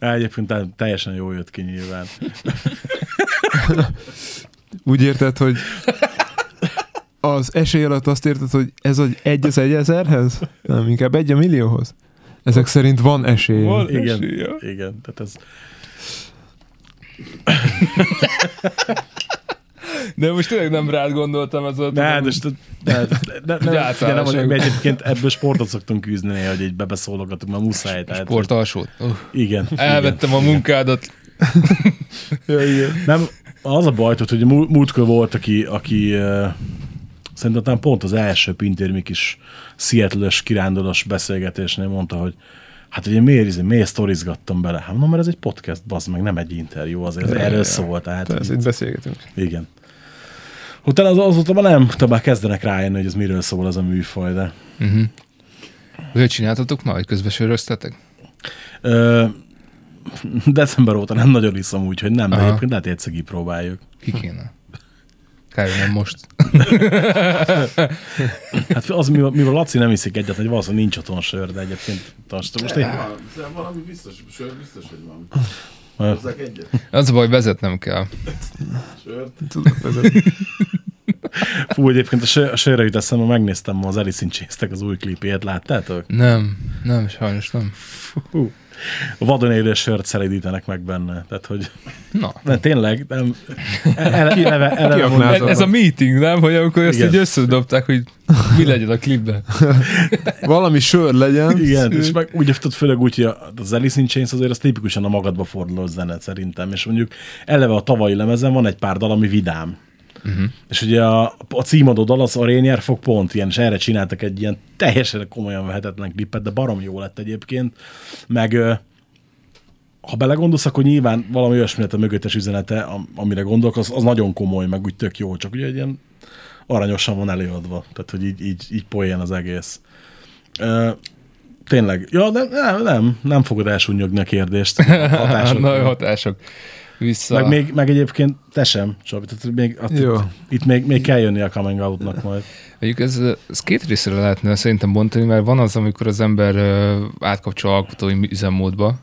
Á, Egyébként te- teljesen jól jött ki nyilván. Úgy érted, hogy az esély alatt azt érted, hogy ez egy egy az egy ezerhez? Nem, inkább egy a millióhoz? Ezek szerint van esély. Van. Igen, Esélye. igen, tehát ez De most tényleg nem rád gondoltam, ez volt. Ne, de, de, de, de, de, nem, mi egyébként ebből sportot szoktunk küzdeni, hogy így bebeszólogatunk, mert muszáj. Tehát, Sport alsót. Uh, Igen. elvettem a munkádat. [laughs] Ja, igen. Nem, az a baj, hogy múltkor volt, aki, aki uh, szerintem talán pont az első Pintér mi kis seattle kirándulós beszélgetésnél mondta, hogy hát ugye miért, izé, miért sztorizgattam bele? Hát mondom, mert ez egy podcast, bazd meg, nem egy interjú, azért ez erről szól, tehát Tehát itt beszélgetünk. igen. Utána az, azóta már nem, utána már kezdenek rájönni, hogy ez miről szól ez a műfaj, de Uh-huh. Hogy csináltatok már, hogy közben söröztetek? Ö, december óta nem nagyon iszom úgy, hogy nem, de Aha. egyébként lehet, egyszer kipróbáljuk. Ki kéne? Kár, hogy nem most. [laughs] Hát az, mivel, mivel Laci nem iszik egyet, hogy valószínűleg nincs otthon sör, de egyébként most, most én, Van, de valami biztos, sör biztos, hogy van. Az a baj, vezetnem kell. Sört? Tudod vezetni. Fú, egyébként a, sör, a sörre jut eszembe, megnéztem ma az Alice in Chains-nek az új klipjét, láttátok? Nem, nem, sajnos nem. Fú. A vadon élő sört szelidítenek meg benne. Tehát, hogy Na. de tényleg, nem, ele, eleve, eleve mondom, Ez, ez a meeting, nem? Hogy amikor ezt Igen. így összedobták, hogy mi legyen a klipben. [laughs] Valami sör legyen. Igen, és meg úgy tudod, főleg úgy, hogy a- az Alice in Chains azért az tipikusan a magadba forduló zene szerintem, és mondjuk eleve a tavalyi lemezen van egy pár dal, ami vidám. Uh-huh. És ugye a, a címadó dal az a Rainier fog pont ilyen, és erre csináltak egy ilyen teljesen komolyan vehetetlen klippet, de barom jó lett egyébként. Meg ha belegondolsz, akkor nyilván valami olyasmi lett a mögöttes üzenete, am- amire gondolok, az, az nagyon komoly, meg úgy tök jó, csak ugye egy ilyen aranyosan van előadva, tehát hogy így, így, így poén az egész. Ö, tényleg, ja, de nem, nem, nem fogod elsúnyogni a kérdést. [laughs] A hatások. Nagy hatások. Vissza. meg, még, meg egyébként te sem, Csabi, tehát még, att, Jó. itt még, még kell jönni a coming out-nak majd. Mondjuk ez, ez két részre lehetne szerintem bontani, mert van az, amikor az ember átkapcsol alkotói üzemmódba,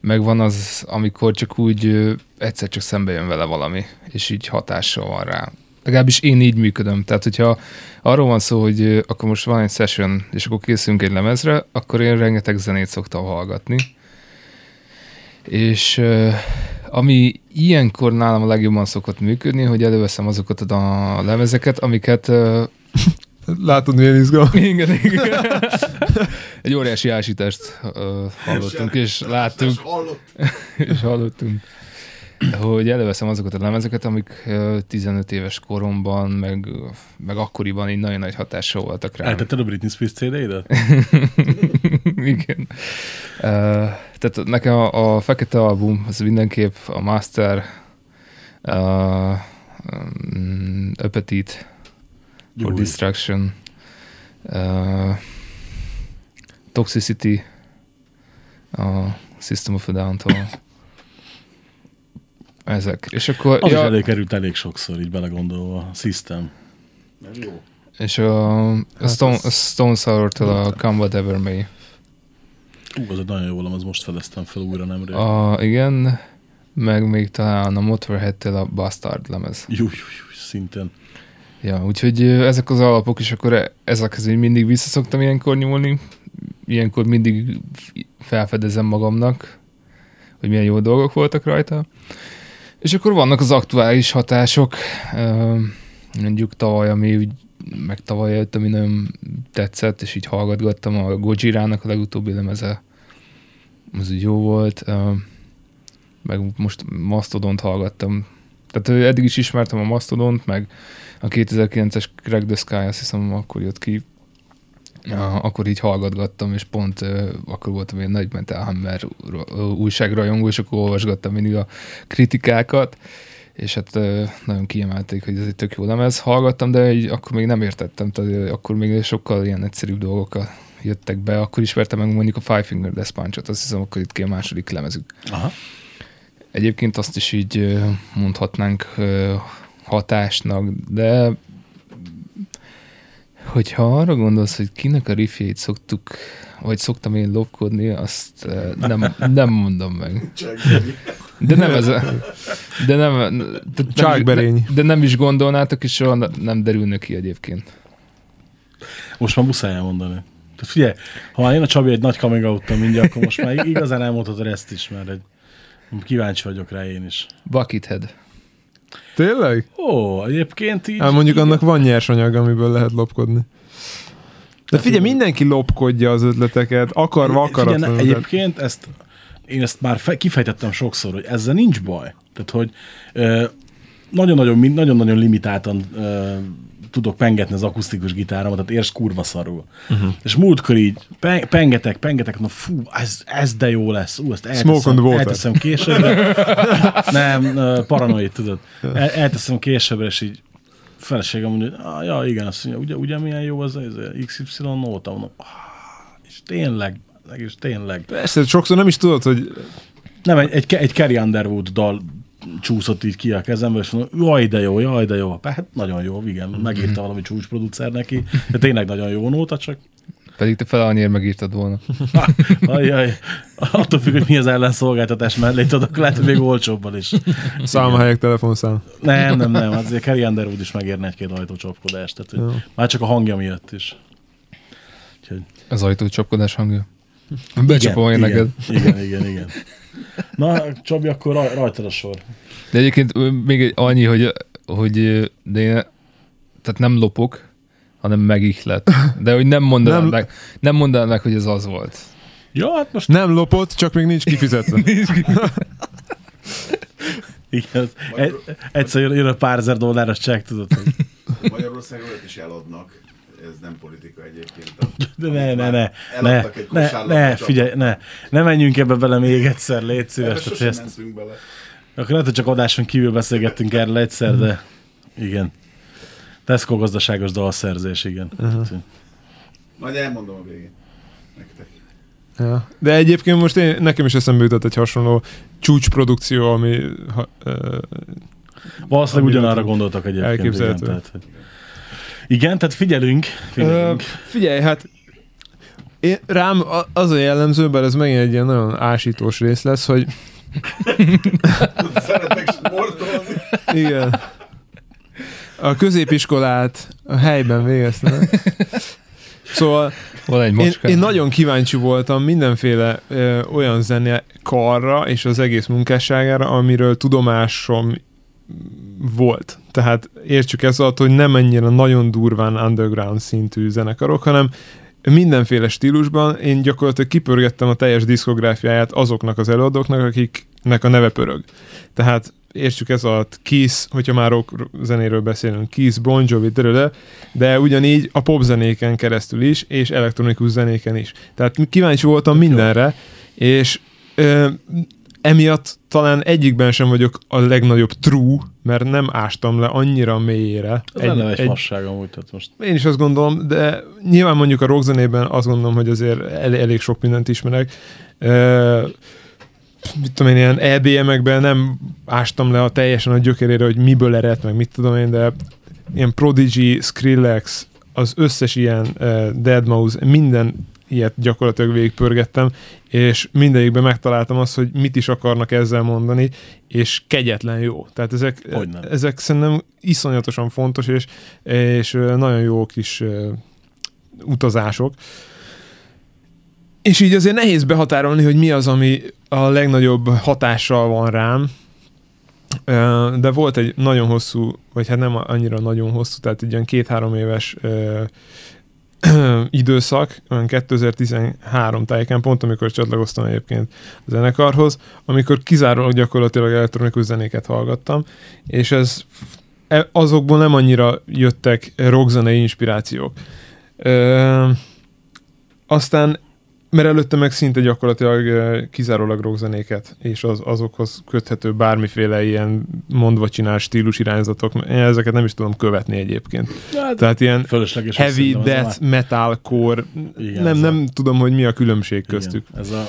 meg van az, amikor csak úgy egyszer csak szembe jön vele valami, és így hatással van rá. Legalábbis én így működöm. Tehát, hogyha arról van szó, hogy akkor most van egy session, és akkor készülünk egy lemezre, akkor én rengeteg zenét szoktam hallgatni. És ami ilyenkor nálam a legjobban szokott működni, hogy előveszem azokat a lemezeket, amiket [laughs] Látod, milyen izgalmas. [laughs] igen, igen. [laughs] Egy óriási ásítást uh, hallottunk, és láttunk, és hallottunk. hogy előveszem azokat a lemezeket, amik ö, 15 éves koromban, meg, meg akkoriban így nagyon nagy hatással voltak rám. Eltetted a Britney Spears CD-det? Igen. Uh, tehát nekem a, a fekete album, az mindenképp a Master, uh, um, Appetite, for Jó, Destruction, uh, Toxicity, a System of a Down-tól. Ezek. És akkor... Az is előkerült elég sokszor, így belegondolva. A System. Jó. És a, a, Hát Stone, az- a Stone Sour-től a Come Whatever May. Ú, az egy nagyon jó lemez, most fedeztem fel újra nemrég. A, igen, meg még talán a Motorhead-től a Bastard lemez. Jú, jú, jú, szintén. Ja, úgyhogy ezek az alapok, és akkor e- ezekhez így mindig visszaszoktam ilyenkor nyúlni. Ilyenkor mindig felfedezem magamnak, hogy milyen jó dolgok voltak rajta. És akkor vannak az aktuális hatások, mondjuk tavaly, ami úgy, meg tavaly előtt, ami nagyon tetszett, és így hallgatgattam a Gojirának a legutóbbi lemeze, az úgy jó volt, meg most Mastodont hallgattam. Tehát eddig is ismertem a Mastodont, meg a 2009-es Crack the Sky, azt hiszem akkor jött ki, akkor így hallgatgattam, és pont akkor voltam egy nagy Hammer újságrajongó, és akkor olvasgattam mindig a kritikákat, és hát nagyon kiemelték, hogy ez egy tök jó lemez. Hallgattam, de így, akkor még nem értettem, tehát akkor még sokkal ilyen egyszerűbb dolgok jöttek be. Akkor ismertem meg mondjuk a Five Finger Death Punch-ot, azt hiszem, akkor itt ki a második lemezük. Aha. Egyébként azt is így mondhatnánk hatásnak, de hogyha arra gondolsz, hogy kinek a riffjeit szoktuk, vagy szoktam én lopkodni, azt ö, nem, nem mondom meg. De nem ez a, de nem, de nem, Csákberény. de nem is gondolnátok, és soha nem derülne ki egyébként. Most már muszáj elmondani. Tehát figyelj, ha már én a Csabi egy nagy coming out mindjárt, akkor most már igazán elmondhatod ezt is, mert egy, kíváncsi vagyok rá én is. Buckethead. Tényleg? Ó, egyébként így... Hát mondjuk igen. annak van nyersanyag, amiből lehet lopkodni. De figyelj, mindenki lopkodja az ötleteket, akarva, Figyelj, ne, akaratlanul. Egyébként ezt, én ezt már fe, kifejtettem sokszor, hogy ezzel nincs baj. Tehát, hogy ö, nagyon-nagyon, nagyon-nagyon limitáltan ö, tudok pengetni az akusztikus gitáromat, tehát érsz kurva szarul. Uh-huh. És múltkor így pe- pengetek, pengetek, na fú, ez, ez de jó lesz. Ú, ezt Smoke on the elteszem, water. elteszem későbbre. [laughs] Nem, paranoid, tudod. El, elteszem későbbre, és így feleségem mondja, hogy ah, ja, igen, azt mondja, ugye, ugye milyen jó az, az XY nóta, mondom, ah, és tényleg, és tényleg. Persze, sokszor nem is tudod, hogy Nem, egy, egy, egy Carrie Underwood dal csúszott így ki a kezembe, és mondom, jaj, de jó, jaj, de jó. Hát nagyon jó, igen, megírta valami csúcsproducer neki, de tényleg nagyon jó nóta, csak Pedig te fel annyiért megírtad volna. [laughs] ajjaj, attól függ, hogy mi az ellenszolgáltatás mellé tudod, akkor lehet, hogy még olcsóbban is. számhelyek, telefonszám. Nem, nem, nem, azért Carrie Underwood is megérne egy-két ajtócsapkodást, tehát hogy már csak a hangja miatt is. Úgyhogy, Az ajtócsapkodás hangja. Becsapom én igen, neked. igen, igen, igen. Na, Csabi, akkor raj, rajtad a sor. De egyébként még annyi, hogy, hogy de én, tehát nem lopok, hanem megihlet. De hogy nem mondanám, Nem- nem, meg, nem mondanám meg, hogy ez az volt. Ja, hát most Nem lopott, csak még nincs kifizetve. [laughs] igen, egy, egyszer jön, jön a pár ezer dolláros csekk, tudod, Magyarországon olyat is eladnak. Ez nem politika egyébként. De ne, ne, ne, ne, Eladtak egy ne, ne, figyelj, ne, ne menjünk ebbe bele még egyszer, légy szíves. Ebbe ezt, mentünk bele. akkor lehet, hogy csak adáson kívül beszélgettünk erről egyszer, de igen. Tesco gazdaságos dalszerzés, igen. Uh-huh. Majd elmondom a végén. Nektek. Ja. De egyébként most én, nekem is eszembe jutott egy hasonló csúcsprodukció, ami ha, ö, Valószínűleg ugyanarra gondoltak egyébként. Igen elképzelhető. tehát, hogy... igen, tehát figyelünk. Ö, figyelünk. figyelj, hát én, rám az a jellemző, bár ez megint egy ilyen nagyon ásítós rész lesz, hogy Szeretek sportolni. igen, a középiskolát a helyben végeztem. Szóval Van egy én, én nagyon kíváncsi voltam mindenféle ö, olyan zene karra és az egész munkásságára, amiről tudomásom volt. Tehát értsük ezt alatt, hogy nem ennyire nagyon durván underground szintű zenekarok, hanem mindenféle stílusban én gyakorlatilag kipörgettem a teljes diszkográfiáját azoknak az előadóknak, akiknek a neve pörög. Tehát értsük ez alatt Kiss, hogyha már rock zenéről beszélünk, Kiss, Bon Jovi, de, de ugyanígy a pop zenéken keresztül is, és elektronikus zenéken is. Tehát kíváncsi voltam mindenre, és ö, emiatt talán egyikben sem vagyok a legnagyobb true, mert nem ástam le annyira mélyére. Ez egy, nem egy, egy fasság amúgy, tehát most. Én is azt gondolom, de nyilván mondjuk a rockzenében azt gondolom, hogy azért el, elég sok mindent ismerek. Uh, mit tudom én, ilyen EBM-ekben nem ástam le a teljesen a gyökerére, hogy miből ered, meg mit tudom én, de ilyen Prodigy, Skrillex, az összes ilyen uh, Deadmau5, minden ilyet gyakorlatilag végigpörgettem, és mindegyikben megtaláltam azt, hogy mit is akarnak ezzel mondani, és kegyetlen jó. Tehát ezek, ezek szerintem iszonyatosan fontos, és, és nagyon jó kis utazások. És így azért nehéz behatárolni, hogy mi az, ami a legnagyobb hatással van rám, de volt egy nagyon hosszú, vagy hát nem annyira nagyon hosszú, tehát egy ilyen két-három éves [clears throat] időszak, olyan 2013 tájéken, pont amikor csatlakoztam egyébként a zenekarhoz, amikor kizárólag gyakorlatilag elektronikus zenéket hallgattam, és ez e, azokból nem annyira jöttek rockzenei inspirációk. Ö, aztán mert előtte meg szinte gyakorlatilag kizárólag rockzenéket, és az, azokhoz köthető bármiféle ilyen mondva csinál stílus irányzatok, én ezeket nem is tudom követni egyébként. Hát, Tehát ilyen heavy, death, metalcore, igen, nem, nem a... tudom, hogy mi a különbség köztük. Igen, ez a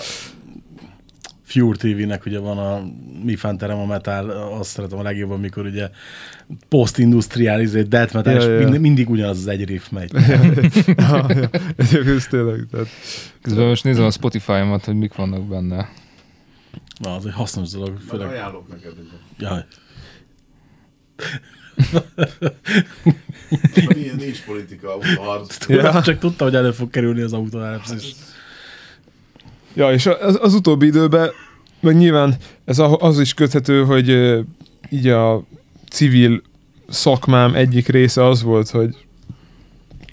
Fure TV-nek ugye van a mi fanterem a metal, azt szeretem a legjobban, amikor ugye post-industrial, izé, death metal, ja, és ja. Mind, mindig ugyanaz az egy riff megy. Ez tényleg. Tehát... Közben most nézem a Spotify-omat, hogy mik vannak benne. Na, az egy hasznos dolog. Főleg... ajánlok neked. Jaj. nincs, politika, autóharc. Ja. Csak tudtam, hogy elő fog kerülni az autóharc is. Ja, és az, az utóbbi időben, meg nyilván ez az is köthető, hogy így a civil szakmám egyik része az volt, hogy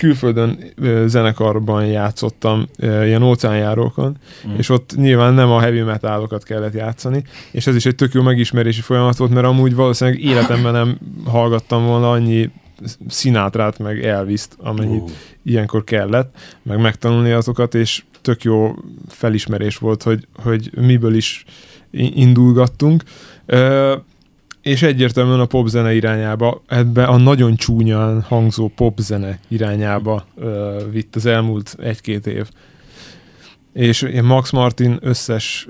külföldön zenekarban játszottam ilyen óceánjárókon, mm. és ott nyilván nem a heavy metálokat kellett játszani, és ez is egy tök jó megismerési folyamat volt, mert amúgy valószínűleg életemben nem hallgattam volna annyi színátrát, meg elviszt, amennyit uh. ilyenkor kellett, meg megtanulni azokat, és tök jó felismerés volt, hogy, hogy miből is indulgattunk. És egyértelműen a popzene irányába, ebbe a nagyon csúnyán hangzó popzene irányába vitt az elmúlt egy-két év. És Max Martin összes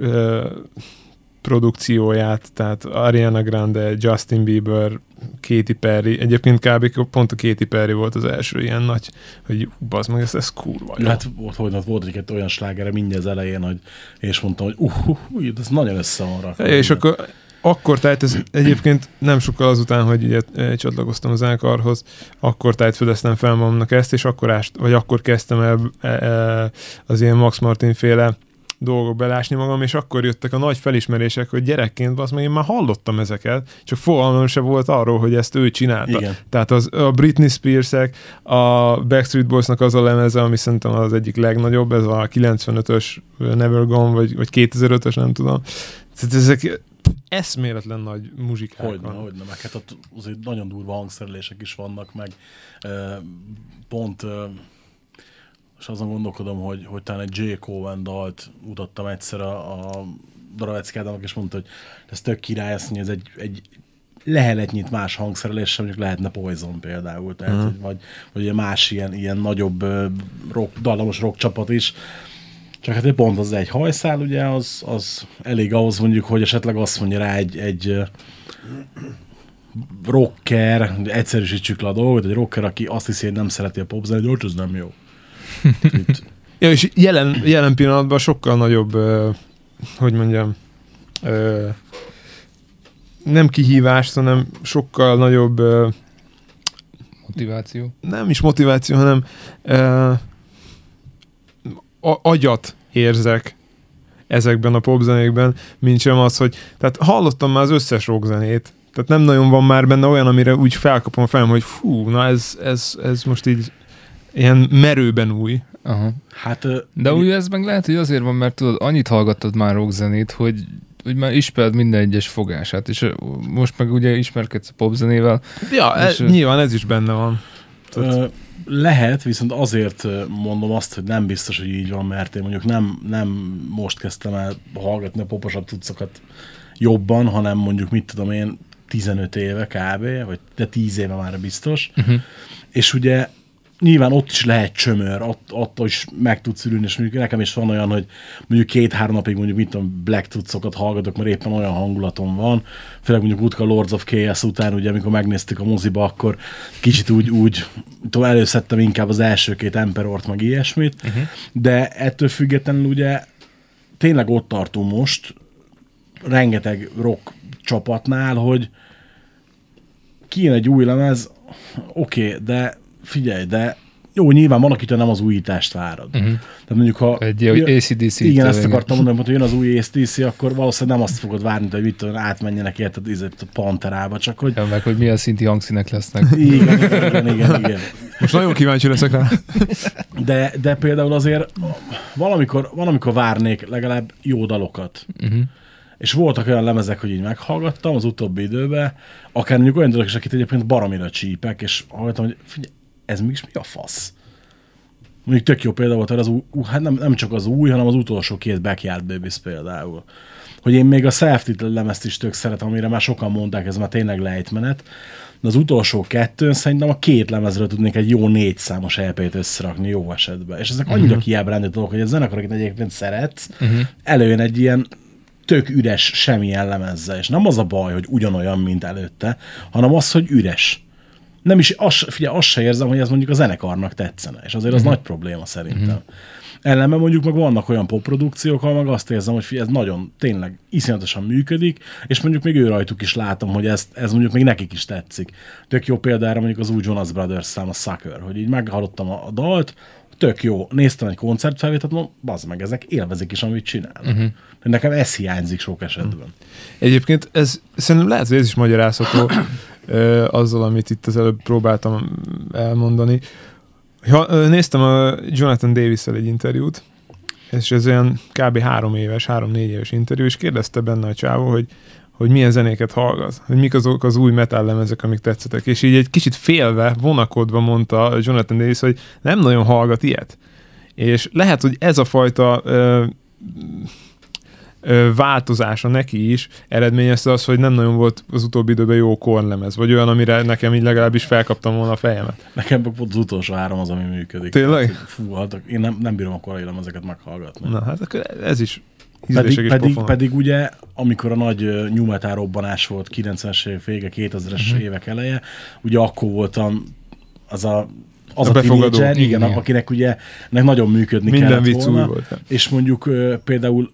produkcióját, tehát Ariana Grande, Justin Bieber, Katy Perry, egyébként kb. pont a Katy Perry volt az első ilyen nagy, hogy bazd meg, ez, ez kurva jó. Hát volt, volt, volt egy olyan slágere mindjárt az elején, hogy, és mondtam, hogy uh, uh, uh ez nagyon össze van rakva. És akkor akkor tehát ez egyébként nem sokkal azután, hogy ugye, csatlakoztam az zenekarhoz, akkor fedeztem fel magamnak ezt, és akkor ást, vagy akkor kezdtem el e, e, az ilyen Max Martin féle dolgok belásni magam, és akkor jöttek a nagy felismerések, hogy gyerekként az még én már hallottam ezeket, csak fogalmam se volt arról, hogy ezt ő csinálta. Igen. Tehát az, a Britney Spears-ek, a Backstreet Boys-nak az a lemeze, ami szerintem az egyik legnagyobb, ez a 95-ös Never Gone, vagy, vagy 2005-ös, nem tudom. Tehát ezek eszméletlen nagy muzsikák hogyne, van. Hogyne, meg hát ott azért nagyon durva hangszerelések is vannak, meg pont és azon gondolkodom, hogy, hogy talán egy J. Cohen dalt mutattam egyszer a, a Daravecki Ádámnak, és mondta, hogy ez tök király, ezt mondja, ez egy, egy leheletnyit más hangszerelés sem, mondjuk lehetne Poison például, tehát, uh-huh. vagy, vagy más ilyen, ilyen nagyobb rock, dallamos rock csapat is, csak hát pont az egy hajszál, ugye, az, az elég ahhoz mondjuk, hogy esetleg azt mondja rá egy, egy rocker, egyszerűsítsük le a dolgot, egy rocker, aki azt hiszi, hogy nem szereti a popzenét, hogy az nem jó. Ja, és jelen, jelen pillanatban sokkal nagyobb, uh, hogy mondjam, uh, nem kihívás, hanem sokkal nagyobb uh, motiváció. Nem is motiváció, hanem uh, agyat érzek ezekben a popzenékben, mint sem az, hogy tehát hallottam már az összes rockzenét, tehát nem nagyon van már benne olyan, amire úgy felkapom fel, hogy fú, na ez, ez, ez most így ilyen merőben új. Aha. Hát, De úgy ez meg lehet, hogy azért van, mert tudod, annyit hallgattad már rockzenét, hogy hogy már ismered minden egyes fogását, és most meg ugye ismerkedsz a popzenével. Ja, ez, És, ö, nyilván ez is benne van. Ö, lehet, viszont azért mondom azt, hogy nem biztos, hogy így van, mert én mondjuk nem, nem most kezdtem el hallgatni a poposabb tudszokat jobban, hanem mondjuk mit tudom én, 15 éve kb., vagy de 10 éve már biztos. Uh-huh. És ugye nyilván ott is lehet csömör, ott, ott is meg tudsz ülni, és mondjuk nekem is van olyan, hogy mondjuk két-három napig mondjuk mit tudom, Black tudszokat hallgatok, mert éppen olyan hangulatom van, főleg mondjuk utka Lords of Chaos után, ugye amikor megnéztük a moziba, akkor kicsit úgy, úgy tudom, előszedtem inkább az első két Emperort, meg ilyesmit, uh-huh. de ettől függetlenül ugye tényleg ott tartunk most, rengeteg rock csapatnál, hogy kijön egy új lemez, oké, okay, de figyelj, de jó, nyilván van, akitől nem az újítást várad. Uh-huh. Tehát mondjuk, ha... Egy ilyen AC/DC Igen, ezt akartam mondani, hogy jön az új ACDC, akkor valószínűleg nem azt fogod várni, hogy mit tudom, átmenjenek érted a Panterába, csak hogy... Ja, meg hogy milyen szinti hangszínek lesznek. [laughs] Igen, igen, igen, igen. Most nagyon kíváncsi leszek rá. De, de például azért valamikor, valamikor várnék legalább jó dalokat. Uh-huh. És voltak olyan lemezek, hogy így meghallgattam az utóbbi időben, akár mondjuk olyan dolgok is, akit egyébként baromira csípek, és hallgattam, hogy figyelj, ez mégis mi a fasz? Mondjuk tök jó példa volt az új, hát nem, nem csak az új, hanem az utolsó két Backyard Babies például. Hogy én még a self lemezt is tök szeretem, amire már sokan mondták, ez már tényleg lejtmenet, de az utolsó kettőn szerintem a két lemezről tudnék egy jó négy számos EP-t összerakni jó esetben. És ezek annyira uh-huh. kiábrándító dolgok, hogy a zenekar, akit egyébként szeretsz, uh-huh. előjön egy ilyen tök üres semmilyen lemezzel. És nem az a baj, hogy ugyanolyan, mint előtte, hanem az, hogy üres. Nem is, az, figyelj, azt se érzem, hogy ez mondjuk a zenekarnak tetszene. És azért az uh-huh. nagy probléma szerintem. Uh-huh. Ellenben mondjuk meg vannak olyan popprodukciók, ahol meg azt érzem, hogy figyelj, ez nagyon, tényleg iszonyatosan működik, és mondjuk még ő rajtuk is látom, hogy ez, ez mondjuk még nekik is tetszik. Tök jó példára mondjuk az új Jonas Brothers szám, a Sucker, hogy így meghallottam a, a dalt, tök jó, néztem egy koncertfelvételt, mondom, bazd meg, ezek élvezik is, amit csinálnak. Uh-huh. Nekem ez hiányzik sok esetben. Egyébként ez szerintem lehet, hogy ez is magyarázható ö, azzal, amit itt az előbb próbáltam elmondani. Ö, néztem a Jonathan davis egy interjút, és ez olyan kb. három éves, három-négy éves interjú, és kérdezte benne a csávó, hogy hogy milyen zenéket hallgat, hogy mik azok az új metal lemezek, amik tetszettek. És így egy kicsit félve, vonakodva mondta Jonathan Davis, hogy nem nagyon hallgat ilyet. És lehet, hogy ez a fajta ö, változása neki is eredményezte az, hogy nem nagyon volt az utóbbi időben jó kornlemez, vagy olyan, amire nekem így legalábbis felkaptam volna a fejemet. Nekem az utolsó három az, ami működik. Tényleg? Tehát, fú, hát én nem, nem bírom a korai lemezeket meghallgatni. Na, hát akkor ez is Pedig, pedig, pofonok. pedig ugye, amikor a nagy ö, new metal robbanás volt 90-es évek vége, 2000-es Mhm. uh-huh. évek eleje, ugye akkor voltam az a az A a, tínédzser, igen, Igen, akinek ugye nek nagyon működni Minden kellett vicc volna, volt. és mondjuk például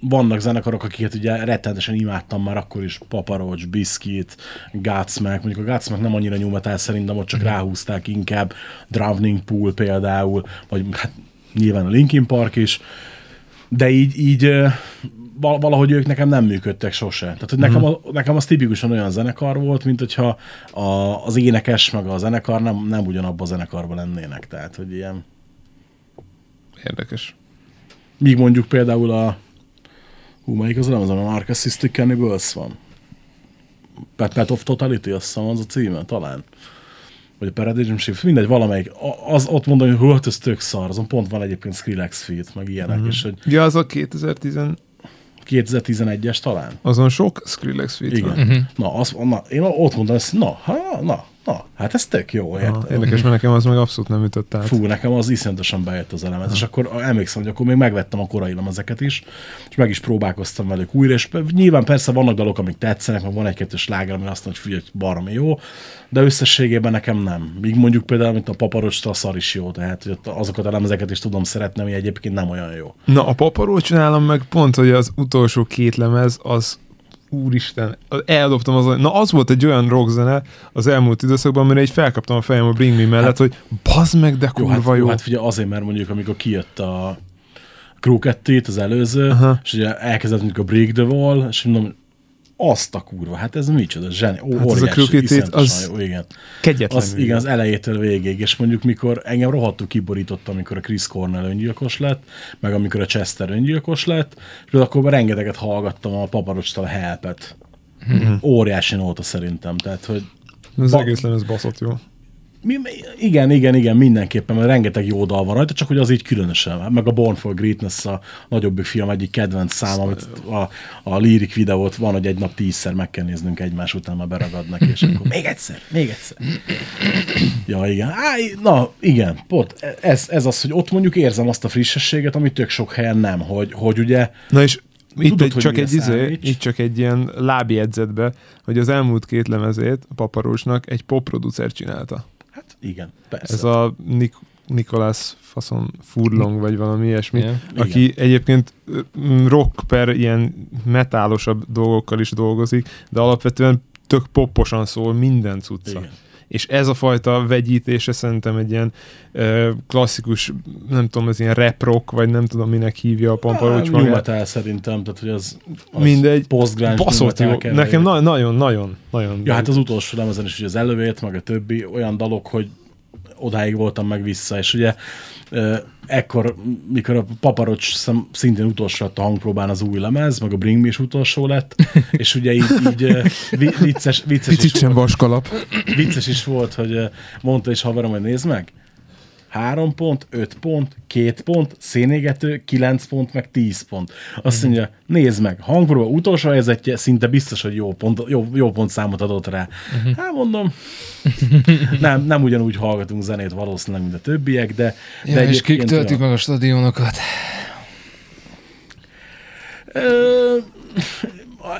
vannak zenekarok, akiket ugye rettenetesen imádtam már akkor is, Papa Roach, Biscuit, Godsmack, mondjuk a Godsmack nem annyira new metal szerintem, ott csak ráhúzták inkább, Drowning Pool például, vagy hát nyilván a Linkin Park is, de így, így valahogy ők nekem nem működtek sose. Tehát, hogy nekem, a, nekem az tipikusan olyan zenekar volt, mint hogyha a, az énekes meg a zenekar nem, nem ugyanabban a zenekarban lennének. Tehát, hogy ilyen... Érdekes. Míg mondjuk például a hú, melyik az nem az, a Narcissistic Cannibals van? Pet, of Totality, azt hiszem az a címe, talán. Vagy a Paradigm Shift, mindegy, valamelyik. A- Az ott mondani, hogy hát ez tök szar, azon pont van egyébként Skrillex feat, meg ilyenek, mm-hmm. és hogy Ja, az a 2010 2011-es talán. azon sok Skrillex feat Igen. van. Uh-huh. Na, az, na, én ott mondom, ezt, na, ha, na, na, hát ez tök jó, érted? Érdekes, mert nekem az meg abszolút nem ütött át. Fú, nekem az iszonyatosan bejött az elemez, és akkor emlékszem, hogy akkor még megvettem a korai lemezeket is, és meg is próbálkoztam velük újra, és nyilván persze vannak dalok, amik tetszenek, meg van egy-kettő sláger, ami azt mondja, hogy figyelj, baromi jó, de összességében nekem nem. Míg mondjuk például, mint a paparosta, a szar is jó, tehát hogy azokat a lemezeket is tudom szeretni, ami egyébként nem olyan jó. Na, a paparócs nálam meg pont, hogy az utolsó két lemez, az úristen, eldobtam az, na az volt egy olyan rockzene az elmúlt időszakban, amire így felkaptam a fejem a Bring Me mellett, hát, hogy bazd meg, de Jó, kurva hát, jó. jó, hát figyelj, azért, mert mondjuk amikor kijött a Crew 2 az előző, Aha. és ugye elkezdett mondjuk a Break the Wall, és mondom, azt a kurva, hát ez micsoda, zseni, ó, Hát ez a óriási, Crooked Teeth, iszonyatosan az jó, igen. Kegyetlen Az, igen, az elejétől végig, és mondjuk mikor engem rohadtul kiborított, amikor a Chris Cornell öngyilkos lett, meg amikor a Chester öngyilkos lett, és akkor rengeteget hallgattam a paparocstól a helpet. Mhm. Óriási nóta szerintem, tehát, hogy Az Ba- egész lemez baszott jó. Mi, igen, igen, igen, mindenképpen, mert rengeteg jó dal van rajta, csak hogy az így különösen. Hát Meg a Born for Greatness a nagyobbik film egyik kedvenc szám, amit a, a lyric videót van, hogy egy nap tízszer meg kell néznünk egymás után, már beragadnak, és akkor még egyszer, még egyszer. Ja, igen. Á, na, igen, pont ez, ez az, hogy ott mondjuk érzem azt a frissességet, amit tök sok helyen nem, hogy, hogy ugye Na és itt Tudod, egy, hogy csak egy, izé, itt csak egy ilyen lábjegyzetbe, hogy az elmúlt két lemezét a paparósnak egy popproducer csinálta. Igen, persze. Ez a Nik- Nikolás faszon Furlong, vagy valami ilyesmi, Igen. aki egyébként mm, rock per ilyen metálosabb dolgokkal is dolgozik, de alapvetően tök popposan szól minden cucca. Igen. És ez a fajta vegyítése szerintem egy ilyen ö, klasszikus, nem tudom, ez ilyen rap rock, vagy nem tudom, minek hívja a New magát. metal szerintem, tehát hogy az, az Mindegy. Baszott jó. Nekem na- nagyon, nagyon, nagyon. Ja, hát az utolsó lemezen is ugye az elővét, meg a többi olyan dalok, hogy odáig voltam meg vissza, és ugye ekkor, mikor a Paparocs szintén utolsó lett a hangpróbán az új lemez, meg a Bring Me is utolsó lett, [laughs] és ugye így, így vicces, vicces, Picit is sem volt, vaskalap. vicces is volt, hogy mondta is haverom, hogy nézd meg, 3 pont, 5 pont, 2 pont, szénégető, 9 pont, meg 10 pont. Azt mondja, nézd meg, hangpróba utolsó helyzetje, szinte biztos, hogy jó, pont, jó, jó pont számot adott rá. Hát mondom, [laughs] nem, nem ugyanúgy hallgatunk zenét valószínűleg, mint a többiek, de, Ja, de és kik töltik meg a stadionokat? Ö,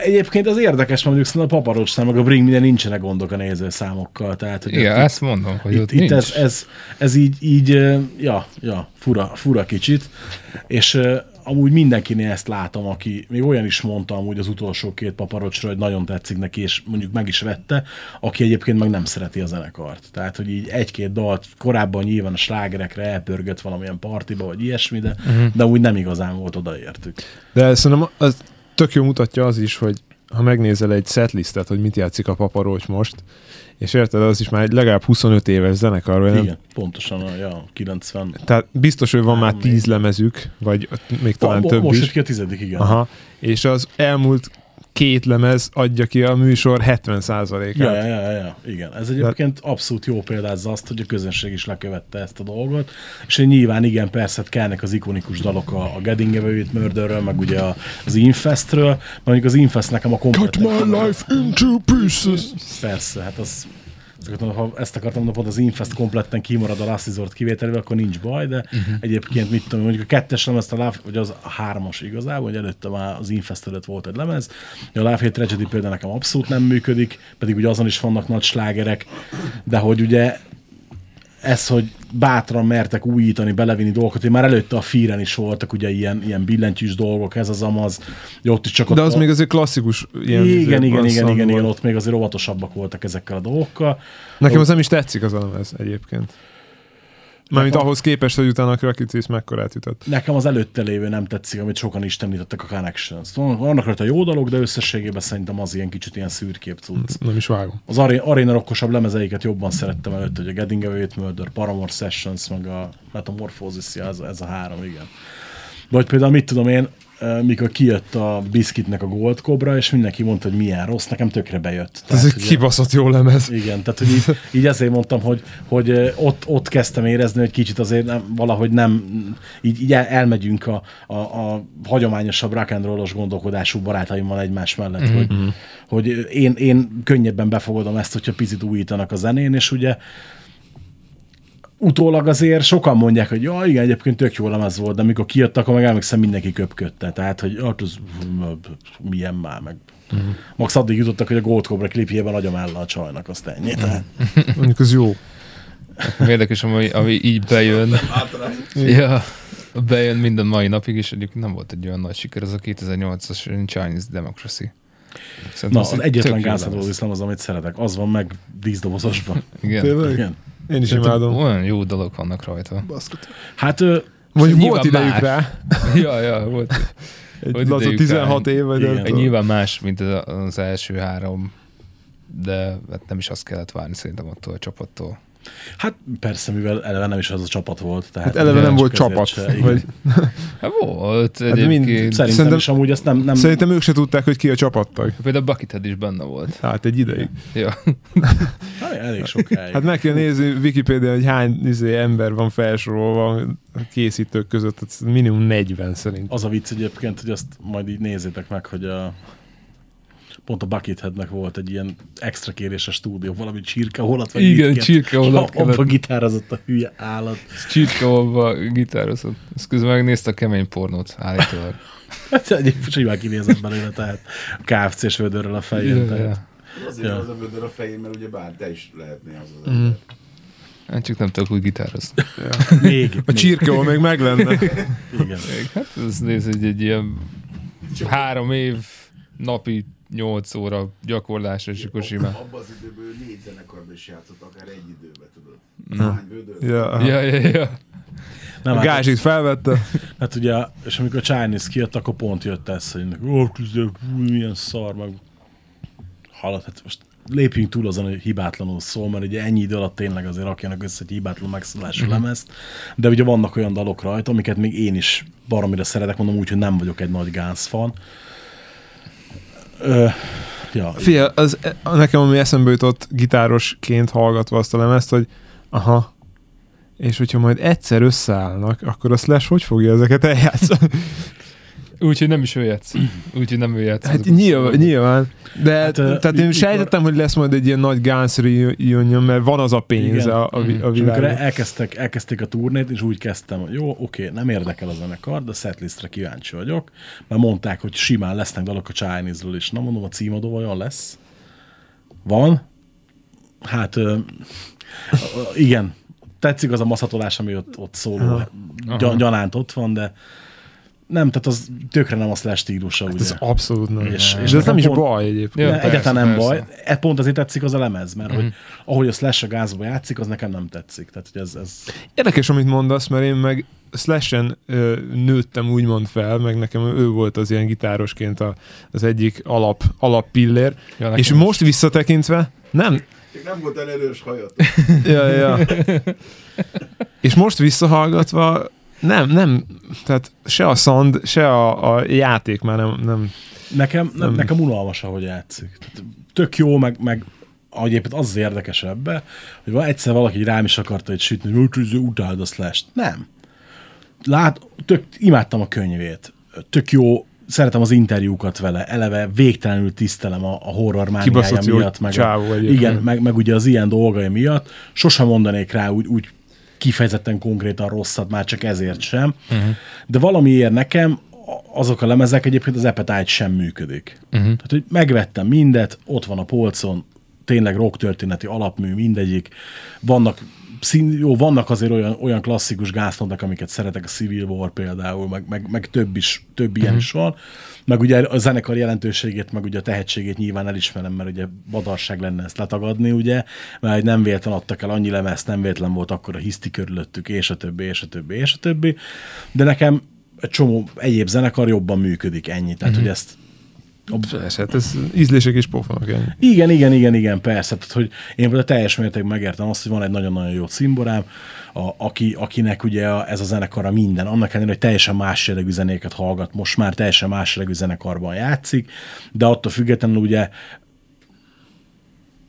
Egyébként az érdekes, mondjuk szerintem a paparocs szám, meg a Bring Me-nél nincsenek gondok a nézőszámokkal. Tehát, hogy Igen, ott- ezt mondom, hogy itt, ott itt nincs. ez, ez, ez így, így ja, ja fura, fura kicsit, és amúgy mindenkinél ezt látom, aki még olyan is mondta amúgy az utolsó két paparocsra, hogy nagyon tetszik neki, és mondjuk meg is vette, aki egyébként meg nem szereti a zenekart. Tehát, hogy így egy-két dalt korábban nyilván a slágerekre elpörgött valamilyen partiba, vagy ilyesmi, de, uh-huh. de úgy nem igazán volt odaértük. De szerintem az tök jó mutatja az is, hogy ha megnézel egy setlistet, hogy mit játszik a paparócs most, és érted, az is már egy legalább 25 éves zenekar, vagy nem? Igen, pontosan a ja, 90. Tehát biztos, hogy van már Három 10 lemezük, vagy még talán több most is. ki a tizedik, igen. Aha. És az elmúlt két lemez adja ki a műsor 70%-át. Ja, ja, ja, ja, igen. Ez egyébként abszolút jó példázza azt, hogy a közönség is lekövette ezt a dolgot, és nyilván igen, persze hát kellnek az ikonikus dalok a, a Getting Away with Murderről, meg ugye az Infestről, mondjuk az Infest nekem a komplet... into pieces. Persze, hát az akartam, ha ezt akartam mondani, az Infest kompletten kimarad a Last Resort kivételével, akkor nincs baj, de uh-huh. egyébként mit tudom, mondjuk a kettes lemez, a Love, vagy az a hármas igazából, hogy előtte már az Infest előtt volt egy lemez. A Love Hate Tragedy például nekem abszolút nem működik, pedig ugye azon is vannak nagy slágerek, de hogy ugye ez, hogy bátran mertek újítani, belevinni dolgokat, hogy már előtte a Fíren is voltak ugye ilyen, ilyen billentyűs dolgok, ez az amaz, hogy ott is csak De ott az a- még azért klasszikus ilyen igen, igen, igen, igen, igen, volt. ott még azért óvatosabbak voltak ezekkel a dolgokkal. Nekem az nem is tetszik az lemez egyébként. Mármint ahhoz képest, hogy utána a Krakicis mekkorát ütött. Nekem az előtte lévő nem tetszik, amit sokan is említettek a Connections. Vannak rajta jó dolog, de összességében szerintem az ilyen kicsit ilyen szürkép cucc. Nem is vágom. Az aré- aréna rokkosabb lemezeiket jobban szerettem előtt, hogy a Getting Away with Murder, Paramore Sessions, meg a Metamorphosis, ez, ez a három, igen. Vagy például mit tudom én, mikor kijött a Biscuitnek a Gold Cobra, és mindenki mondta, hogy milyen rossz, nekem tökre bejött. Ez egy ugye- kibaszott jó lemez. igen, tehát hogy így, így ezért mondtam, hogy, hogy ö, ott, ott kezdtem érezni, hogy kicsit azért nem, valahogy nem, így, így el- elmegyünk a, a, a hagyományosabb rock and rollos gondolkodású barátaimmal egymás mellett, mm-hmm. hogy, hogy én, én könnyebben befogadom ezt, hogyha picit újítanak a zenén, és ugye utólag azért sokan mondják, hogy ja, igen, egyébként tök jó lemez volt, de amikor kijött, akkor meg emlékszem mindenki köpködte. Tehát, hogy hát az milyen már, meg uh-huh. max addig jutottak, hogy a Gold Cobra klipjében agyam áll a csajnak, azt ennyi. Tehát, [laughs] Mondjuk az jó. Érdekes, ami, ami így bejön. ja, bejön minden mai napig, és egyébként nem volt egy olyan nagy siker, az a 2008-as Chinese Democracy. Szerintem na, az az egy egyetlen. Roses nem az, amit szeretek. Az van meg díszdobozosban. Igen. Tényleg? Igen. Én is Szerintem imádom. Olyan jó dolog vannak rajta. Hát ö, Mondjuk Nyilván volt idejük más. rá. [laughs] ja, ja, volt. Egy Hogy laza idejük 16 áll. év, vagy Igen. nem Egy tudom. nyilván más, mint az- az első három, de hát nem is azt kellett várni szerintem attól a csapattól. Hát persze, mivel eleve nem is az a csapat volt. Tehát Hát eleve nem volt csapat. se-. Vagy, [laughs] Hát volt mind- egyébként. Szerintem Szerintem- is amúgy ezt nem... nem szerintem ők se tudták, hogy ki a csapattag. Például Buckethead is benne volt. Hát egy ideig. Ja. [laughs] Hát elég sokáig. Hát meg kell nézni Wikipédia, hogy hány izé, ember van felsorolva a készítők között, hát minimum 40 szerint. Az a vicc egyébként, hogy azt majd így nézzétek meg, hogy a pont a Bucketheadnek volt egy ilyen extra kéréses stúdió, valami csirkeholat, vagy Igen, csirkeholat kellett. Abba gitározott a hülye állat. Csirkeolva gitározott. Ezt közben megnézte a kemény pornót állítólag. Hát egyébként simán kinézett belőle, tehát a KFC-s vödörrel a fején. Ja, tehát. ja. Azért Ja. az a vödör a fején, mert ugye bár te is lehetnél az az ember. Hát csak nem tudok úgy gitározni. Még, A csirkeol még meg lenne. igen. Hát ez néz, egy, egy ilyen három év napi 8 óra gyakorlás, és akkor simán. Abban az időben ő négy zenekarban is játszott, akár egy időben, tudod. Hány vödör? Ja, Ja, ja, ja. Nem, a hát, gázsit felvette. [laughs] hát ugye, és amikor a Chinese kijött, akkor pont jött ez, hogy ó, küzdök, új, milyen szar, meg halad, hát most lépjünk túl azon, hogy hibátlanul szól, mert ugye ennyi idő alatt tényleg azért rakjanak össze egy hibátlan megszólású Mhm. lemezt, de ugye vannak olyan dalok rajta, amiket még én is baromira szeretek, mondom úgy, hogy nem vagyok egy nagy Guns fan. Ö, ja, Fia, az, nekem ami eszembe jutott gitárosként hallgatva azt a lemezt, hogy aha, és hogyha majd egyszer összeállnak, akkor a Slash hogy fogja ezeket eljátszani? [laughs] Úgyhogy nem is ő játsz. Úgyhogy nem ő játsz. Hát nyilván, nyilván. De Hát, hát, tehát én sejtettem, hogy lesz majd egy ilyen nagy Guns reunion, mert van az a pénz Igen. a, a, a És világban. elkezdtek, elkezdték a turnét, és úgy kezdtem, hogy jó, oké, nem érdekel a zenekar, de setlistre kíváncsi vagyok, mert mondták, hogy simán lesznek dalok a Chinese-ről is. Na mondom, a címadó vajon lesz? Van? Hát igen, tetszik az a maszatolás, ami ott, ott szóló, gy- gyanánt ott van, de nem, tehát az tökre nem a slash stílusa, ugye. Ez abszolút nem. És- És, és ez nem is pont- baj egyébként. Ja, Ja, persze, egyáltalán nem persze. baj. E, pont azért tetszik az a lemez, mert hogy ahogy a Slash a gázba játszik, az nekem nem tetszik. Tehát, hogy ez, ez Érdekes, amit mondasz, mert én meg Slash-en ö, nőttem úgymond fel, meg nekem ő volt az ilyen gitárosként a, az egyik alap, alappillér, Ja, nekem és is. most visszatekintve nem, Csak nem volt olyan erős hajat. ja, ja. [laughs] és most visszahallgatva nem, nem, tehát se a szand, se a, a játék már nem, nem nekem, nem. Nekem unalmas, ahogy játszik. Tehát tök jó, meg, meg ahogy egyébként az az érdekes ebbe, hogy van egyszer valaki rám is akarta egy sütni, hogy "Ő, utáld a slash Nem. Lát, tök, imádtam a könyvét. Tök jó, szeretem az interjúkat vele, eleve végtelenül tisztelem a, a horror mániája miatt, meg, a, igen, meg, meg ugye az ilyen dolgai miatt. Sosem mondanék rá úgy, úgy kifejezetten konkrétan rosszat, már csak ezért sem. Uh-huh. De valamiért nekem azok a lemezek egyébként az Appetite sem működik. Uh-huh. Tehát, hogy megvettem mindet, ott van a polcon, tényleg rock történeti alapmű, mindegyik. Vannak szín, jó, vannak azért olyan, olyan klasszikus gáztondak, amiket szeretek, a Civil War például, meg, meg, meg több is, több ilyen is van. Meg ugye a zenekar jelentőségét, meg ugye a tehetségét nyilván elismerem, mert ugye badarság lenne ezt letagadni, ugye, mert nem véletlen adtak el annyi lemezt, nem véletlen volt akkor a hiszti körülöttük, és a többi, és a többi, és a többi. De nekem egy csomó egyéb zenekar jobban működik, ennyi. Tehát, hogy ezt Persze, hát ez ízlések és pofonok ennyi. igen, igen, igen, igen, persze. Tehát, hogy én például teljes mértékben megértem azt, hogy van egy nagyon-nagyon jó cimborám, a, aki, akinek ugye a, ez a zenekara minden, annak ellenére, hogy teljesen más jellegű zenéket hallgat, most már teljesen más jellegű zenekarban játszik, de attól függetlenül ugye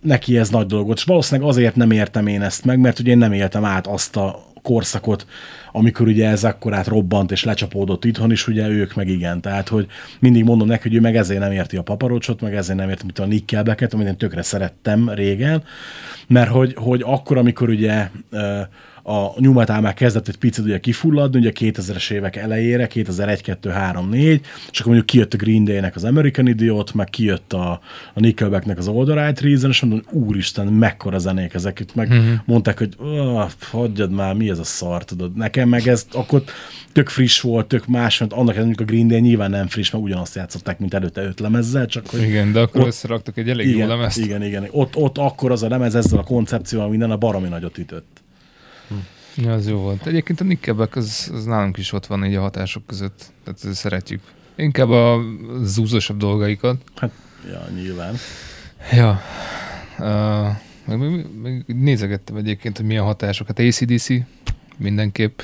neki ez nagy dolog és valószínűleg azért nem értem én ezt meg, mert ugye én nem éltem át azt a korszakot, amikor ugye ez akkorát robbant és lecsapódott itthon is, ugye ők meg igen. Tehát, hogy mindig mondom neki, hogy ő meg ezért nem érti a paparocsot, meg ezért nem érti mit a Nickelbacket, amit én tökre szerettem régen, mert hogy, hogy akkor, amikor ugye ö, a nyumatál már kezdett egy picit ugye kifulladni, ugye 2000-es évek elejére, 2001, 2, 3, 4, és akkor mondjuk kijött a Green Day-nek az American Idiot, meg kijött a, a Nickelbacknek az All the Right Reason, és mondom, úristen, mekkora zenék ezek itt, meg mm-hmm. mondták, hogy "Ó, hagyjad már, mi ez a szar, tudod. Nekem meg ez akkor tök friss volt, tök más, mert annak mondjuk a Green Day nyilván nem friss, mert ugyanazt játszották, mint előtte öt lemezzel, csak hogy Igen, de akkor Ott- összeraktak egy elég jó igen, lemezt. igen, igen. Ott, ott akkor az a lemez ezzel a koncepcióval minden a baromi nagyot ütött. Ja, az jó volt. Egyébként a Nickelback az, az nálunk is ott van így a hatások között. Tehát szeretjük. Inkább a zúzósabb dolgaikat. Ja, nyilván. Ja. Uh, meg, meg, meg nézegettem egyébként, hogy milyen hatásokat. ACDC mindenképp.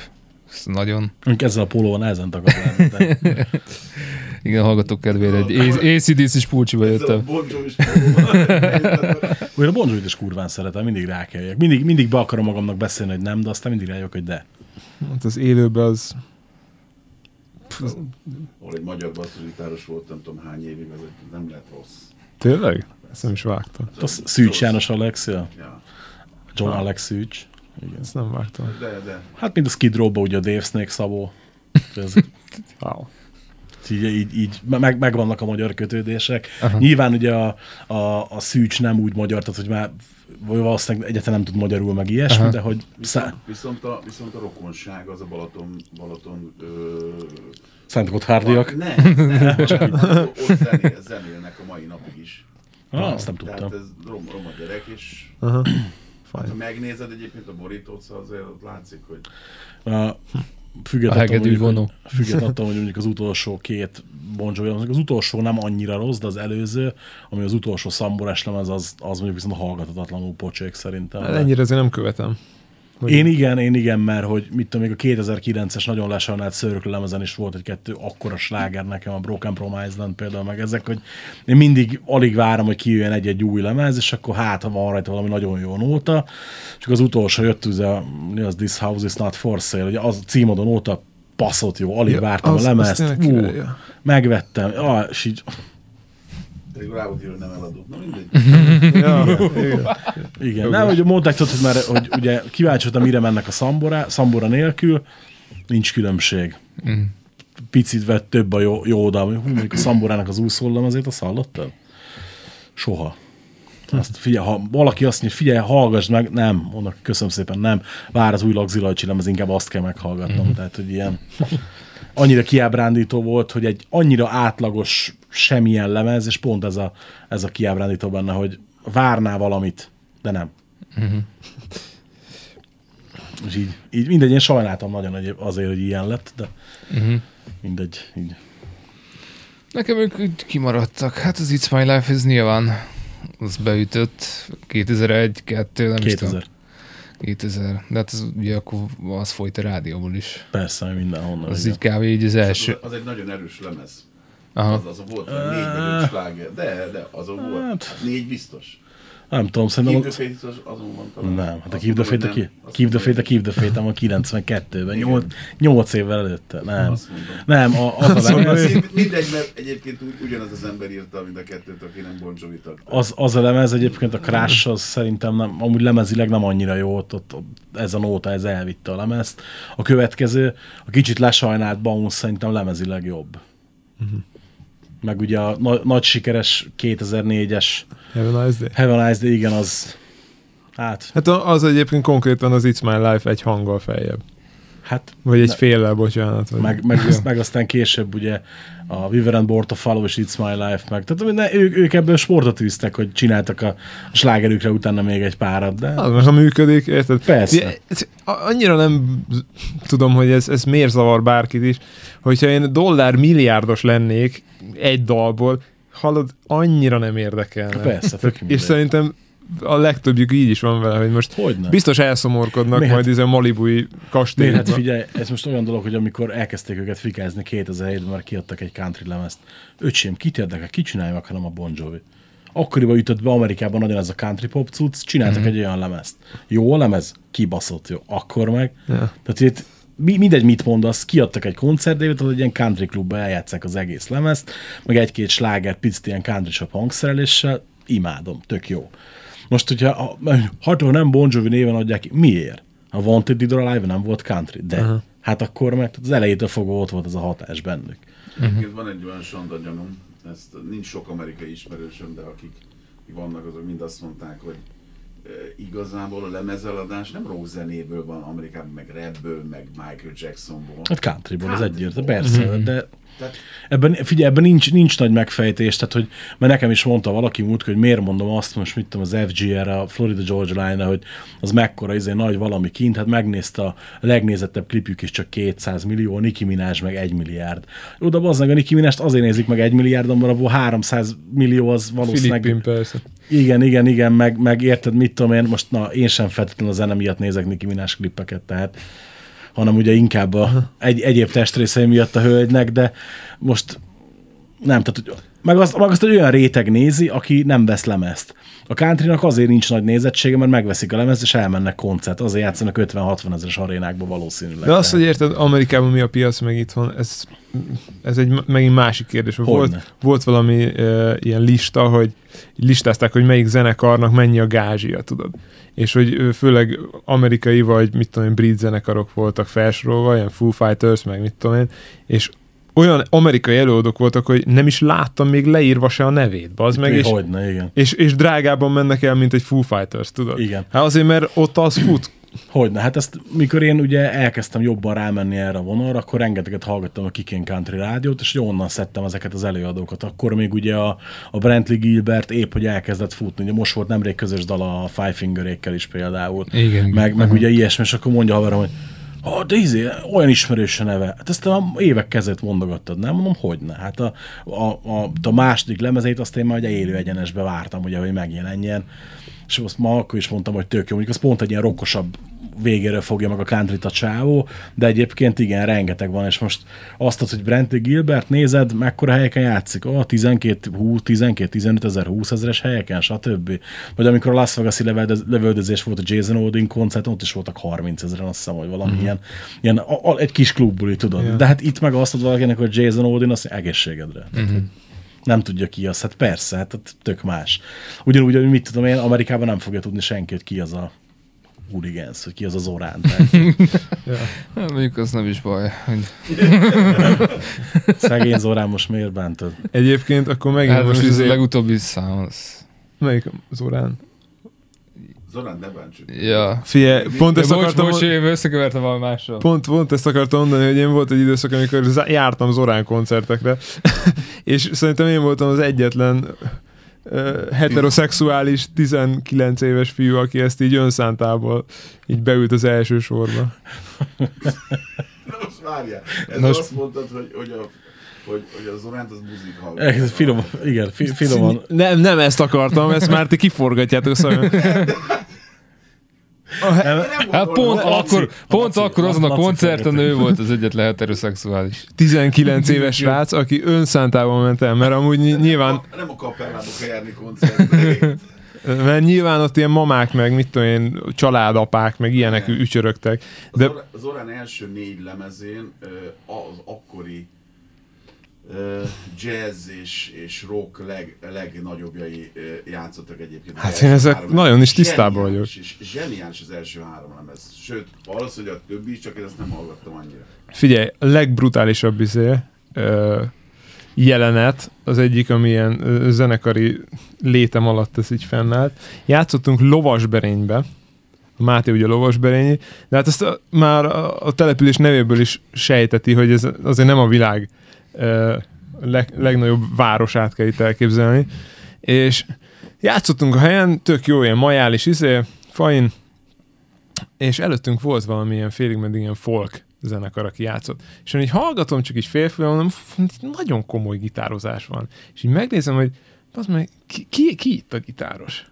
Ez nagyon. Ezzel a pólóval nehezen de [laughs] Igen, hallgatók kedvére egy ACDC-s pulcsiba Ez a jöttem. Olyan a Bon Jovi-t is kurván szeretem, mindig rákeljek. Mindig, mindig be akarom magamnak beszélni, hogy nem, de aztán mindig rájövök, hogy de. Hát az élőben az... Ahol egy magyar basszusgitáros volt, nem tudom hány évig, az egy- nem lett rossz. Tényleg? Ezt nem is vágtam. Az Szűcs János Alexia, Ja. John Alex Szűcs. Ezt nem vágtam. De, de. Hát mint a Skid Row-ba ugye a Dave Snake Szabó. [laughs] Ez, Wow. Így, így, így meg, megvannak a magyar kötődések. Aha. Nyilván ugye a, a, a Szűcs nem úgy magyar, tehát hogy már vagy valószínűleg egyáltalán nem tud magyarul meg ilyesmi, Aha. de hogy szá- Viszont a, viszont a rokonság az a Balaton, Balaton ö, Szent Gotthárdiak. Nem, nem, [laughs] ott zenél, zenélnek a mai napig is. Ah, azt nem Tehát tudtam. ez rom, roma gyerek, és Aha. ha Fajn. megnézed egyébként a borítót, szóval azért ott látszik, hogy A, függet A attól, mondjuk, függet [laughs] attól, hogy mondjuk az utolsó két Bon Jovi, az utolsó nem annyira rossz, de az előző, ami az utolsó szamborás lemez, az, az mondjuk viszont hallgatatlanul pocsék szerintem. Hát ennyire azért nem követem. Hogy- Én igen, én igen, mert hogy mit tudom, még a 2009-es nagyon lesajnált szöröklő lemezen is volt egy-kettő akkora sláger nekem, a Broken Promise Land például, meg ezek, hogy én mindig alig várom, hogy kijöjjön egy-egy új lemez, és akkor hát, ha van rajta valami nagyon jó nóta, csak az utolsó jött, ugye, a- mi az This House is not for sale, ugye az a címadó nóta baszott jó, alig Ja, vártam az- a lemezt, ú, megvettem, ah, és így, pedig ráutíról nem eladott. Na mindegy. [laughs] Ja, igen. Igen, nem, hogy mondták, tudod, hogy, már, hogy ugye kíváncsi voltam, mire mennek a szambora, szambora nélkül, nincs különbség. Mm. Picit vett több a jó, jó oda, hú, mondjuk a szamborának az úszóllam, azért azt hallottad? Soha. Azt figyelj, ha valaki azt mondja, figyelj, hallgass meg, nem, mondok, köszönöm szépen, nem, vár az új lagzilajcsi ez inkább azt kell meghallgatnom. Mm. Tehát, hogy ilyen annyira kiábrándító volt, hogy egy annyira átlagos semmilyen lemez, és pont ez a, ez a kiábrándító benne, hogy várná valamit, de nem. És így, így mindegy, én sajnáltam nagyon azért, hogy ilyen lett, de mindegy, így. Nekem ők kimaradtak. Hát az It's My Life, ez nyilván az beütött 2001, 2, nem is 2000. tudom. 2000. De hát az, ugye akkor az folyt a rádióból is. Persze, mindenhonnan. Az igen. így kb. így az első. Az, az egy nagyon erős lemez. Aha. Az, az volt négy millió sláger. De, de azon volt. Hát- Négy biztos. Nem tudom, szerintem... Keep Az... the Faith az azon talán. Nem, hát a Keep the Fate, a Keep the Fate, a Keep the Fate, van 92-ben, Igen. 8, 8 évvel előtte, nem. Nem, a, az, a lemez, Mind- Mindegy, mert egyébként úgy, ugyanaz az ember írta, mint a kettőt, aki nem Bon Jovi az, az a lemez egyébként a Crash, az szerintem nem, amúgy lemezileg nem annyira jó, ott, ott, ez a nóta, ez elvitte a lemezt. A következő, a kicsit lesajnált Bounce szerintem lemezileg jobb. Meg ugye a na- nagy sikeres 2004-es Have a nice day. Have a Nice Day, igen, az hát, Hát az egyébként konkrétan az It's My Life egy hanggal feljebb. Hát Vagy egy féllel, bocsánat. Vagy... meg, meg, meg, aztán később ugye a Viver and Borta Follow és It's My Life meg. Tehát ne, ők, ők ebből sportot űztek, hogy csináltak a, a slágerükre utána még egy párat, de Az ha működik, érted? Persze. Ugye, ez- a- Annyira nem tudom, hogy ez, ez miért zavar bárkit is, hogyha én dollár milliárdos lennék egy dalból, hallod, annyira nem érdekelne. persze, És szerintem a legtöbbjük így is van vele, hogy most Hogyne. biztos elszomorkodnak Miért? majd ez a malibui kastélyban. Hát figyelj, ez most olyan dolog, hogy amikor elkezdték őket fikázni 2007-ben, mert kiadtak egy country lemezt. Öcsém, kit érdekel, ki csinálja meg, hanem a Bon Jovi. Akkoriban ütött be Amerikában nagyon ez a country pop cucc, csináltak Mhm. egy olyan lemezt. Jó a lemez? Kibaszott jó. Akkor meg. Ja. Tehát itt mi, mindegy, mit mondasz, kiadtak egy koncertdévet, hogy egy ilyen country klubba eljátszák az egész lemezt, meg egy-két sláger, picit ilyen country shop hangszereléssel, imádom, tök jó. Most, hogyha ha, ha nem Bon Jovi néven adják ki, miért? A Wanted Did or Alive nem volt country, de uh-huh. hát akkor meg az elejétől fogva ott volt ez a hatás bennük. Egyébként van egy olyan sonda gyanúm, ezt nincs sok amerikai ismerősöm, de akik vannak, azok mind azt mondták, hogy igazából a lemezeladás nem rock zenéből van Amerikában, meg rapből, meg Michael Jacksonból. Hát countryból, Country. egyértelmű, persze, Mhm. de Tehát ebben, figyelj, ebben nincs, nincs nagy megfejtés, tehát hogy, mert nekem is mondta valaki múlt, hogy miért mondom azt, most mit tudom, az FGR, a Florida Georgia Line, hogy az mekkora izé nagy valami kint, hát megnézte a legnézettebb klipjük is csak 200 millió, a Nicki Minaj meg 1 milliárd. Jó, de az meg a Nicki Minaj azért nézik meg 1 milliárd, abból 300 millió az valószínűleg... Filippin persze. Igen, igen, igen, meg, meg érted, mit tudom én, most na, én sem feltétlenül a zene miatt nézek Nicki Minaj klippeket, tehát hanem ugye inkább a egy, egyéb testrészei miatt a hölgynek, de most nem, tehát meg azt, meg azt egy olyan réteg nézi, aki nem vesz lemezt. A countrynak azért nincs nagy nézettsége, mert megveszik a lemezt, és elmennek koncert. Azért játszanak 50-60 ezeres arénákba valószínűleg. De azt, hogy érted, Amerikában mi a piac, meg itthon, ez, ez egy megint másik kérdés. Hogyne. Volt, volt valami uh, ilyen lista, hogy listázták, hogy melyik zenekarnak mennyi a gázsia, tudod. És hogy főleg amerikai vagy mit tudom én, brit zenekarok voltak felsorolva, ilyen Foo Fighters, meg mit tudom én, és olyan amerikai előadók voltak, hogy nem is láttam még leírva se a nevét, bazd meg, és, Hogyne, igen. és, és drágában mennek el, mint egy Foo Fighters, tudod? Igen. Hát azért, mert ott az fut. Hogyne, hát ezt, mikor én ugye elkezdtem jobban rámenni erre a vonalra, akkor rengeteget hallgattam a Kikén Country rádiót, és onnan szedtem ezeket az előadókat. Akkor még ugye a, a Brentley Gilbert épp, hogy elkezdett futni. Ugye most volt nemrég közös dala a Five Fingerékkel is például. Igen. Meg, meg Aha. ugye ilyesmi, és akkor mondja haverom, hogy ha, de izé, olyan ismerős a neve. Hát ezt a évek kezét mondogattad, nem? Mondom, hogy ne. Hát a, a, a, a második lemezét azt én már ugye élő egyenesbe vártam, ugye, hogy megjelenjen. És azt ma akkor is mondtam, hogy tök jó. Mondjuk az pont egy ilyen rokkosabb végéről fogja meg a country a csávó, de egyébként igen, rengeteg van, és most azt, hogy Brentley Gilbert nézed, mekkora helyeken játszik, oh, 12, 20, 12, 15 ezer, 20 ezeres helyeken, stb. Vagy amikor a Las Vegas-i lövöldöz- lövöldözés volt a Jason Odin koncert, ott is voltak 30 ezeren, azt hiszem, hogy valami mm-hmm. ilyen, ilyen a, a, egy kis klubbuli, tudod. Ja. De hát itt meg azt mondod valakinek, hogy Jason Odin, mondja, egészségedre. Mm-hmm nem tudja ki az, hát persze, hát ott tök más. Ugyanúgy, hogy mit tudom én, Amerikában nem fogja tudni senki, hogy ki az a hooligans, hogy ki az az orán. Tehát [laughs] Hát, mondjuk az nem is baj. Hogy... szegény Zorán most miért bántod? Egyébként akkor megint Hát most ez a izé, legutóbbi szám az... melyik? Zorán, ne bántsuk. Ja. Figyelj, pont De ezt bocs, akartam, bocs, én összekevertem valami mással. pont, pont ezt akartam mondani, hogy én volt egy időszak, amikor zá- jártam Zorán koncertekre, [laughs] és szerintem én voltam az egyetlen uh, heteroszexuális 19 éves fiú, aki ezt így önszántából így beült az első sorba. Na most várjál. Ez Nos- azt mondtad, hogy, hogy a hogy, hogy a Zoránt az buzik hallgat. Ez finom, igen, fi, finoman. Nem, nem ezt akartam, ezt már ti kiforgatjátok szóval. [laughs] Hát pont Laci, akkor, pont Laci, akkor azon a koncerten ő volt az egyetlen heteroszexuális. 19 éves srác, aki önszántában ment el, mert amúgy ny- nyilván Nem a kapellába kell járni koncertre. Mert nyilván ott ilyen mamák, meg mit tudom én, családapák, meg ilyenek Igen. ücsörögtek. Az, De az Orán első négy lemezén az akkori jazz és, és rock leg, legnagyobbjai játszottak egyébként. Hát én ezek nagyon is tisztában Zseniális És zseniális az első három lemez. Sőt, valószínűleg a többi is, csak én ezt nem hallgattam annyira. figyelj, a legbrutálisabb izé, ö, jelenet, az egyik, ami ilyen ö, zenekari létem alatt ez így fennállt. Játszottunk Lovasberénybe, a Máté ugye Lovasberényi, de hát ezt a, már a, a település nevéből is sejteti, hogy ez azért nem a világ leg, legnagyobb városát kell itt elképzelni. És játszottunk a helyen, tök jó, ilyen majális izé, fain, és előttünk volt valamilyen félig meddig ilyen folk zenekar, aki játszott. És én így hallgatom, csak így félfően mondom, "Fú, itt nagyon komoly gitározás van. És így megnézem, hogy az meg, ki, ki, ki itt a gitáros?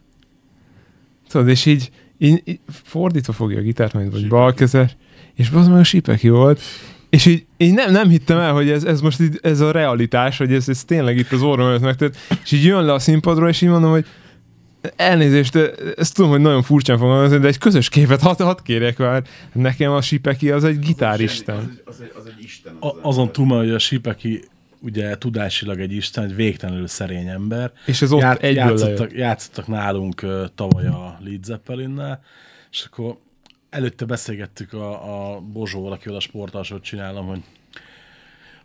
Tudod, és így, így, így fordítva fogja a gitárt, majd vagy balkezes, és az meg a sipeki volt, és így, így nem, nem hittem el, hogy ez, ez most így, ez a realitás, hogy ez, ez tényleg itt az orrom előtt megtört, és így jön le a színpadról, és így mondom, hogy elnézést, ezt tudom, hogy nagyon furcsán fogom de egy közös képet hadd had kérjek már. Nekem a Sipeki az egy gitáristen. Az egy, az egy, az egy isten. A, azon túl, hogy a Sipeki ugye tudásilag egy isten, egy végtelenül szerény ember. És ez ott Ját, egyből játszottak, lejött. játszottak nálunk ö, tavaly a Lead Zeppelinnel, és akkor előtte beszélgettük a, a Bozsóval, akivel a sportalsót csinálom, hogy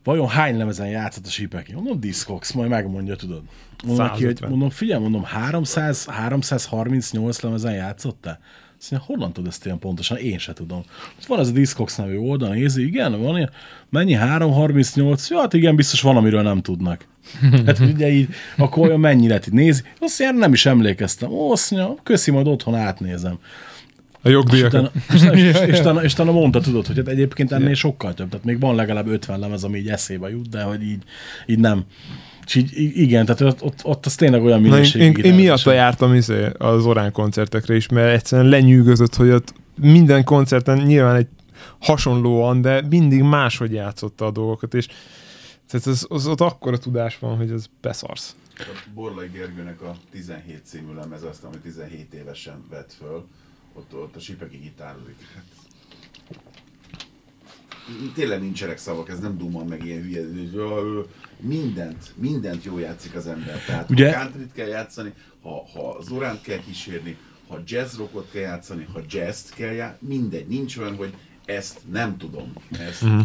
vajon hány lemezen játszott a Sipeki? Mondom, Discogs, majd megmondja, tudod. Mondom neki, hogy 150. mondom, figyelj, mondom, 300, 338 lemezen játszottál? Azt mondja, honnan tudod ezt ilyen pontosan? Én se tudom. Ott van ez a Discogs nevű oldal, nézi, igen, van ilyen. Mennyi? 338? Ja, hát igen, biztos van, amiről nem tudnak. [laughs] Hát ugye így, akkor olyan mennyi lett itt nézi. Azt mondja, nem is emlékeztem. Ó, azt mondja, köszi, majd otthon átnézem. A És jogdíjakat. utána, és, és, [laughs] és, és, utána, és utána mondta, tudod, hogy hát egyébként ennél sokkal több. Tehát még van legalább 50 lemez, ami így eszébe jut, de hogy így, így nem. És így, igen, tehát ott, ott, ott az tényleg olyan minőségű. én, én miatta jártam izé, az Orán koncertekre is, mert egyszerűen lenyűgözött, hogy ott minden koncerten nyilván egy hasonlóan, de mindig máshogy játszotta a dolgokat, és tehát az, az ott akkora tudás van, hogy ez beszarsz. A Borlai Gergőnek a 17 című lemez, azt, ami 17 évesen vett föl, ott, ott a Sipeki gitározik. Tényleg nincsenek szavak, ez nem dumman meg ilyen hülye, mindent, mindent jól játszik az ember. Tehát Ugye- ha countryt kell játszani, ha, ha Zoránt kell kísérni, ha jazz rockot kell játszani, ha jazz kell játszani, mindegy, nincs olyan, hogy ezt nem tudom. Ezt, Mhm.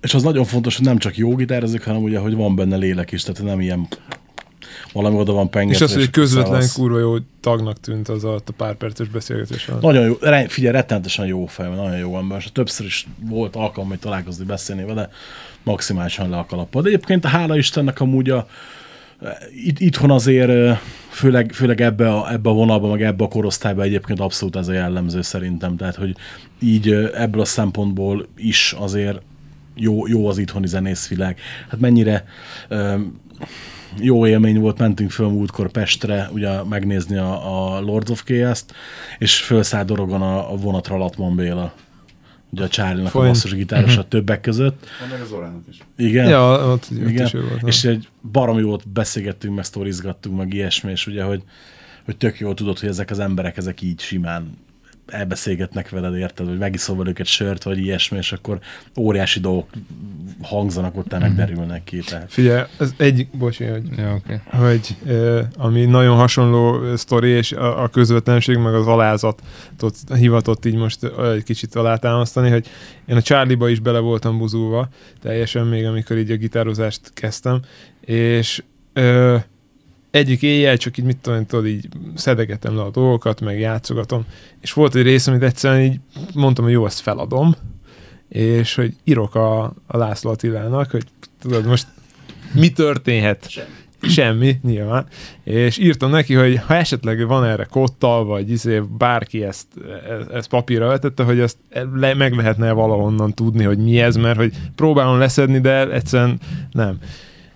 És az nagyon fontos, hogy nem csak jó gitározik, hanem ugye, hogy van benne lélek is, tehát nem ilyen valami oda van pengetve. És az, hogy közvetlen szevasz. kurva jó tagnak tűnt az alatt a pár perces beszélgetés alatt. Nagyon jó, figyelj, rettenetesen jó fej, nagyon jó ember, és többször is volt alkalom, hogy találkozni, beszélni vele, maximálisan le a kalappal. De egyébként hála Istennek amúgy a, itt, itthon azért, ö, főleg, főleg ebbe a, ebbe a vonalba, meg ebbe a korosztályba egyébként abszolút ez a jellemző szerintem. Tehát, hogy így ö, ebből a szempontból is azért jó, jó az itthoni zenészvilág. Hát mennyire ö, jó élmény volt, mentünk föl múltkor Pestre, ugye megnézni a, a Lords of Chaos-t, és fölszállt dorogon a, a vonatra Latman Béla. Ugye a Charlie-nak a basszusgitáros a többek között. van meg az Zorának is. Igen. Ja, ott, ott Igen, is ő volt. és egy baromi jót beszélgettünk, meg sztorizgattunk, meg ilyesmi, és ugye, hogy, hogy tök jól tudod, hogy ezek az emberek, ezek így simán elbeszélgetnek veled, érted, vagy megiszol velük egy sört, vagy ilyesmi, és akkor óriási dolgok hangzanak ott, el megderülnek ki. Tehát. Figyelj, ez egy, bocsi, hogy Ja, oké. hogy ö, ami nagyon hasonló sztori, és a, a közvetlenség, meg az alázatot hivatott így most egy kicsit alátámasztani, hogy én a Charlie-ba is bele voltam buzulva, teljesen még amikor így a gitározást kezdtem, és ö, egyik éjjel csak így, mit tudom, tudod, így szedegetem le a dolgokat, meg játszogatom, és volt egy rész, amit egyszerűen így mondtam, hogy jó, ezt feladom, és hogy írok a, a László Attilának, hogy tudod, most mi történhet? Semmi. Semmi, nyilván. És írtam neki, hogy ha esetleg van erre kottal, vagy izé, bárki ezt, e- ezt papírra vetette, hogy ezt le, meg lehetne valahonnan tudni, hogy mi ez, mert hogy próbálom leszedni, de egyszerűen nem.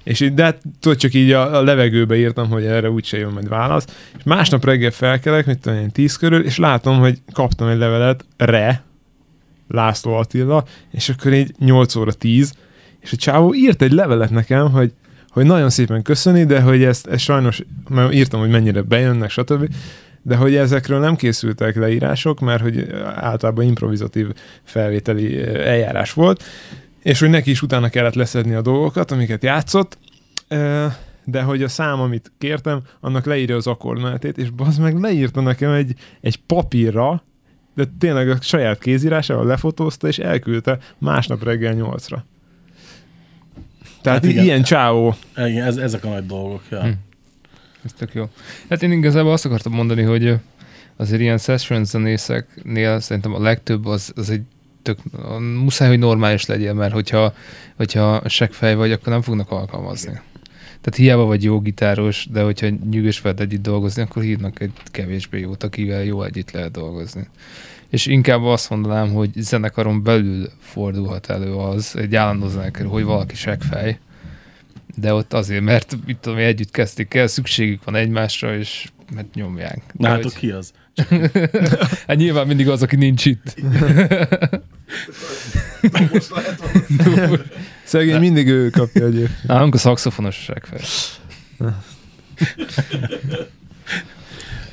És így, de hát tudod, csak így a, a levegőbe írtam, hogy erre úgyse jön majd válasz. És másnap reggel felkelek, mit tudom én, tíz körül, és látom, hogy kaptam egy levelet, re, László Attila, és akkor így 8 óra 10, és a csávó írt egy levelet nekem, hogy, hogy nagyon szépen köszöni, de hogy ezt, ezt sajnos, mert írtam, hogy mennyire bejönnek, stb., de hogy ezekről nem készültek leírások, mert hogy általában improvizatív felvételi eh, eljárás volt, és hogy neki is utána kellett leszedni a dolgokat, amiket játszott, de hogy a szám, amit kértem, annak leírja az akkordmenetét, és az meg leírta nekem egy, egy papírra, de tényleg a saját kézírásával lefotózta, és elküldte másnap reggel nyolcra. Tehát Hát igen. ilyen csáó. Igen, ez, ezek a nagy dolgok. Ja. Hm. Ez tök jó. Hát én igazából azt akartam mondani, hogy azért ilyen session zenészeknél szerintem a legtöbb az, az egy tök, a- muszáj, hogy normális legyen, mert hogyha, hogyha seggfej vagy, akkor nem fognak alkalmazni. Tehát hiába vagy jó gitáros, de hogyha nyűgös veled együtt dolgozni, akkor hívnak egy kevésbé jót, akivel jó együtt lehet dolgozni. És inkább azt mondanám, hogy zenekaron belül fordulhat elő az, egy állandó zenekar, hogy valaki seggfej, de ott azért, mert mit tudom, én, együtt kezdték el, szükségük van egymásra, és mert nyomják. De Na hát hogy- ki az? [laughs] [laughs] hát nyilván mindig az, aki nincs itt. [laughs] Most lehet. Szegény mindig ő kapja egyébként. Nálunk a szakszofonos a seggfej.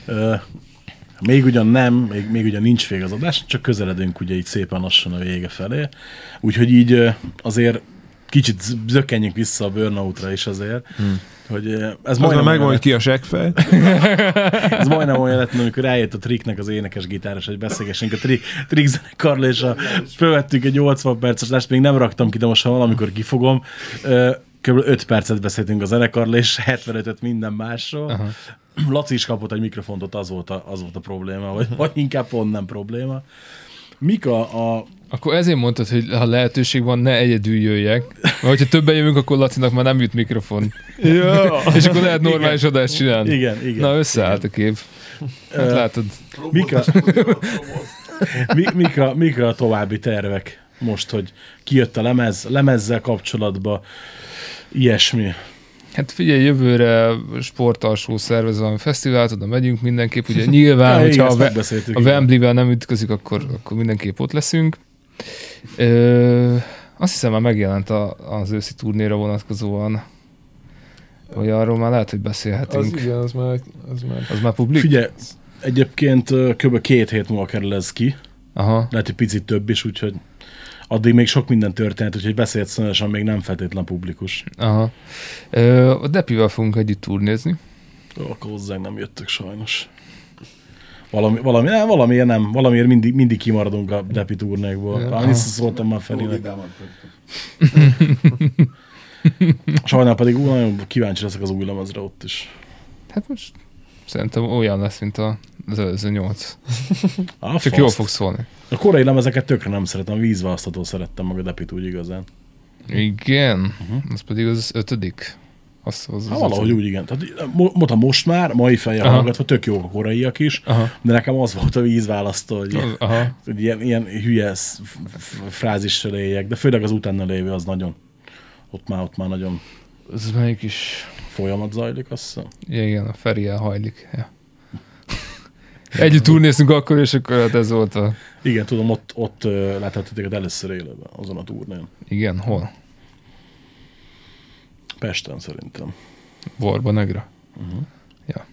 Ö, még ugyan nem, még, még ugyan nincs vég az adás, csak közeledünk ugye így szépen lassan a vége felé. Úgyhogy így azért kicsit zökkenjünk vissza a burnoutra is azért, hmm. hogy eh, ez Az majdnem, megvan, hogy ki a seggfej. [laughs] ez majdnem olyan lett, amikor eljött a Tricknek az énekes gitáros, hogy beszélgessünk a tri, Trick zenekarról, és a, fölvettünk egy 80 perces lesz, még nem raktam ki, de most ha valamikor kifogom, kb. 5 percet beszéltünk a zenekarról, és 75-öt minden másról. Aha. Laci is kapott egy mikrofontot, az volt a, az volt a probléma, vagy, vagy inkább pont nem probléma. Mik a, a Akkor ezért mondtad, hogy ha lehetőség van, ne egyedül jöjjek. Mert hogyha többen jövünk, akkor Lacinak már nem jut mikrofon. ja. És akkor lehet normális adást csinálni. Igen, igen. Na, összeállt a kép. Hát látod. Mik a, mi, mik, a, mik a további tervek most, hogy kijött a lemez, lemezzel kapcsolatban, ilyesmi. Hát figyelj, jövőre sportalsó szervez valami fesztivált, oda megyünk mindenképp. Ugye nyilván, igen, hogyha a, a igen. Wembley-vel nem ütközik, akkor, akkor mindenképp ott leszünk. Ö, azt hiszem már megjelent a, az őszi turnéra vonatkozóan, vagy arról már lehet, hogy beszélhetünk. Az igen, az már, az már Az már publik? Figyelj, egyébként kb. két hét múlva kerül ez ki, Aha. lehet, hogy picit több is, úgyhogy addig még sok minden történt, úgyhogy beszélt szonyosan még nem feltétlen publikus. Aha. Ö, a Depivel fogunk együtt turnézni. Ó, Akkor hozzánk nem jöttök sajnos. Valami, valami, nem, valamiért nem, valamiért mindig, mindig kimaradunk a Depi turnékból. Ja. Ja. Annyi szóltam már Ferinek. Sajnál pedig ú, nagyon kíváncsi leszek az új lemezre ott is. Hát most szerintem olyan lesz, mint a, az előző nyolc. [laughs] Ah, Csak faszt. jól fog szólni. A korai lemezeket tökre nem szeretem, a vízválasztató szerettem meg a Depit úgy igazán. Igen, uh-huh. az pedig az ötödik. Azt az, az Hát valahogy ötödik. úgy, igen. Tehát, mo- mondta most már, mai fejjel Aha. hallgatva, tök jók a koraiak is, Aha. de nekem az volt a vízválasztó, hogy, Az- Aha. hogy ilyen, ilyen hülye frázissal éljek, de főleg az utána lévő az nagyon, ott már, ott már nagyon Az melyik is... folyamat zajlik, azt hiszem. Ja, igen, a Feri elhajlik. Ja. [laughs] Együtt turnéztünk akkor, és akkor hát ez volt a... Igen, tudom, ott, ott téged először élőben, azon a turnén. Igen, hol? Pesten szerintem. Borba Negra. Uh-huh. Ja.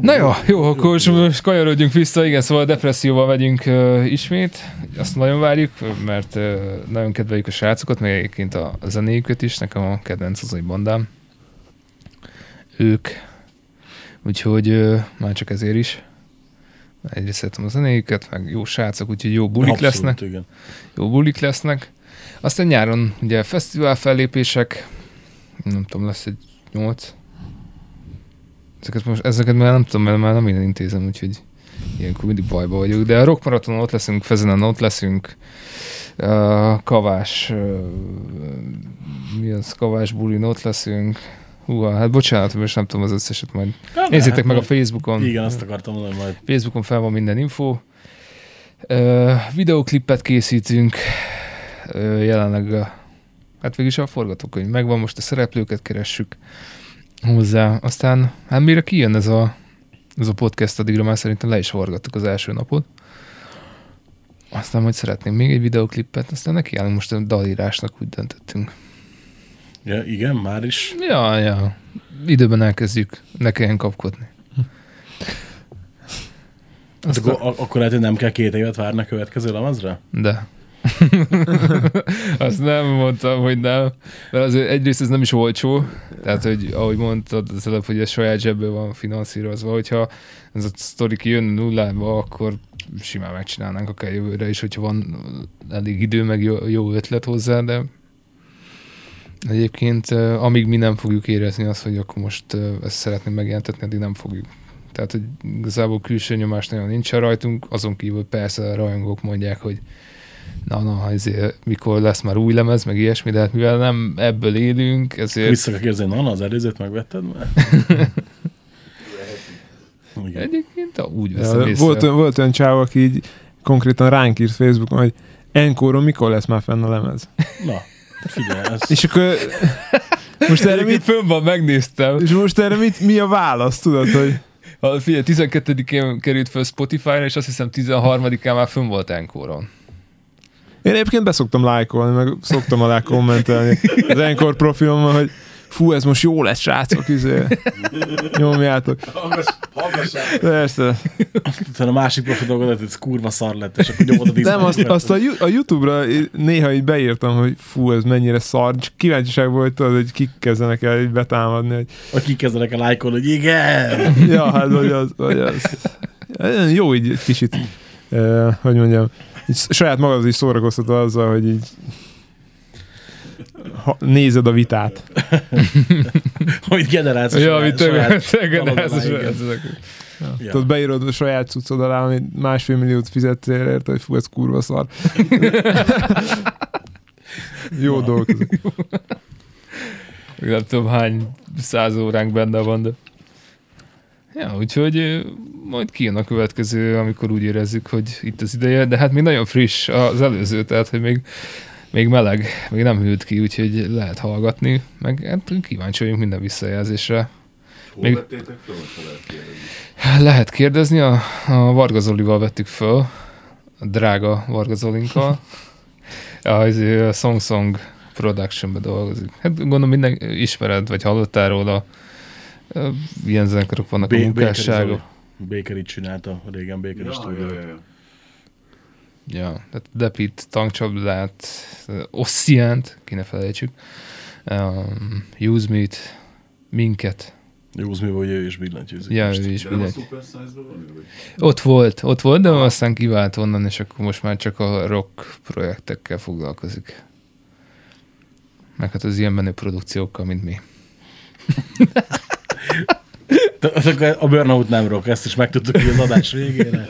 Na jó, jó, akkor most, kanyarodjunk vissza, igen, szóval a depresszióval megyünk uh, ismét, azt nagyon várjuk, mert uh, nagyon kedveljük a srácokat, meg egyébként a, zenéjüket is, nekem a kedvenc az egy bandám. Ők, úgyhogy uh, már csak ezért is. Egyrészt szeretem a zenéjüket, meg jó srácok, úgyhogy jó bulik Abszolút, lesznek Igen. jó bulik lesznek. Aztán nyáron ugye fesztivál fellépések, nem tudom, lesz egy nyolc. Ezeket most, ezeket már nem tudom, mert már nem én intézem, úgyhogy ilyenkor mindig bajba vagyok. De a Rock Maratonon ott leszünk, Fezenen ott leszünk, uh, Kavás, uh, mi az, Kavás bulin ott leszünk. Húha, hát bocsánat, most nem tudom az összeset majd. Ja, Nézzétek hát meg a Facebookon. Igen, azt akartam mondani majd. Facebookon fel van minden info. Ö, videoklipet készítünk. Jelenleg a, hát végülis a forgatókönyv megvan, most a szereplőket keressük hozzá. Aztán, hát mire kijön ez a, ez a podcast, addigra már szerintem le is forgattuk az első napot. Aztán majd szeretném még egy videoklipet, aztán nekiállunk most a dalírásnak, úgy döntöttünk. Ja, igen, már is. Ja, ja. Időben elkezdjük, ne kelljen kapkodni. Hát akkor, ak- akkor lehet, hogy nem kell két évet várni a következő lemezre? De. [laughs] Azt nem mondtam, hogy nem. Mert azért egyrészt ez nem is olcsó. Tehát, hogy ahogy mondtad az előbb, hogy ez saját zsebből van finanszírozva, hogyha ez a sztori kijön nullába, akkor simán megcsinálnánk akár jövőre is, hogyha van elég idő, meg jó, jó ötlet hozzá, de egyébként amíg mi nem fogjuk érezni azt, hogy akkor most ezt szeretném megjelentetni, addig nem fogjuk. Tehát, hogy igazából külső nyomás nagyon nincsen rajtunk, azon kívül persze a rajongók mondják, hogy na, na, ezért, mikor lesz már új lemez, meg ilyesmi, de hát mivel nem ebből élünk, ezért Vissza kell kérdezni, na, na, az előzőt megvetted már? [laughs] Igen. egyébként úgy veszem Ja, észre. volt, olyan- volt olyan csáv, aki így konkrétan ránk írt Facebookon, hogy Enkoron mikor lesz már fenn a lemez? Na, figyelj, ez... És akkor [laughs] most erre mit, fönn van, megnéztem. és most erre mit, mi a válasz, tudod, hogy Ha, figyelj, 12-én került fel Spotify-ra, és azt hiszem 13-án már fönn volt Enkoron. Én egyébként beszoktam lájkolni, meg szoktam alá kommentelni az Enkor profilomon, hogy fú, ez most jó lesz, srácok, izé. Nyomjátok. Hallgass, hallgassák! Persze. Aztán a másik profil dolgot, hogy ez kurva szar lett, és akkor nyomod a Nem, azt, azt a, a Youtube-ra néha így beírtam, hogy fú, ez mennyire szar, csak kíváncsiság volt, tudod, hogy kik kezdenek el így betámadni, hogy Vagy kikezdenek a lájkolni, hogy igen! ja, hát vagy az, vagy az. Jó így egy kicsit, uh, hogy mondjam, így saját magad is szórakoztatod azzal, hogy így ha, nézed a vitát. [laughs] Amit generálsz. Ja, amit igen. [laughs] ez- Ja. Tudod, beírod a saját cuccod alá, amit másfél milliót fizettél érte, hogy fú, ez kurva szar. [laughs] Jó ezek. nem tudom hány száz óránk benne van, de... Ja, úgyhogy majd kijön a következő, amikor úgy érezzük, hogy itt az ideje, de hát még nagyon friss az előző, tehát hogy még, még meleg, még nem hűlt ki, úgyhogy lehet hallgatni, meg hát kíváncsi vagyunk minden visszajelzésre. Hol Még- vettétek hol lehet kérdezni? Lehet kérdezni, a, a Varga Zolival vettük föl, a drága Varga Zolinkkal. [laughs] Az a Song Song Productionbe dolgozik. Hát gondolom minden ismered, vagy hallottál róla. Ilyen zenekarok vannak a Bé- munkásságok. Bakery csinálta régen Bakery Ja, ja, ja, ja. Ja, tehát Depit, tankcsapdát, Ossiant, ki ne felejtsük. Um, Use Meat, minket. Jó, az mi vagy ő is billentyűzik. Ja, most. ő is a? Vagy? Ott volt, ott volt, de aztán kivált onnan, és akkor most már csak a rock projektekkel foglalkozik. Meg hát az ilyen menő produkciókkal, mint mi. [laughs] A Burnout nem rock, ezt is megtudtuk az adás végére.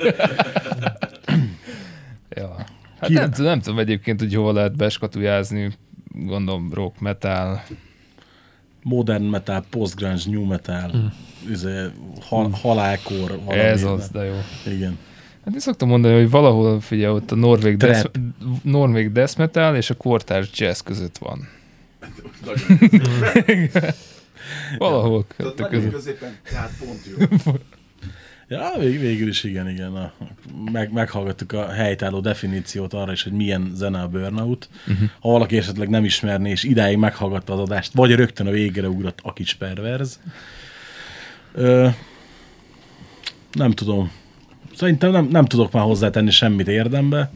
Ja. Hát Ki- nem, tudom- nem tudom egyébként, hogy hol lehet beskatujázni, gondolom rock, metal. Modern metal, post-grunge, new metal, izé, hal, halálkor. valami. Ez az, de jó. Igen. Hát én szoktam mondani, hogy valahol, figyelj, ott a norvég death, norvég death metal és a kortárs jazz között van. Nagyon [laughs] Valahol Tehát nagyon középen, tehát pont jó. Ja, vég, végül is igen, igen. A, meg, meghallgattuk a helytálló definíciót arra is, hogy milyen zene a burnout. Uh-huh. Ha valaki esetleg nem ismerné, és idáig meghallgatta az adást, vagy rögtön a végére ugrott a kis perverz. Ö, nem tudom. Szerintem nem, nem tudok már hozzátenni semmit érdembe,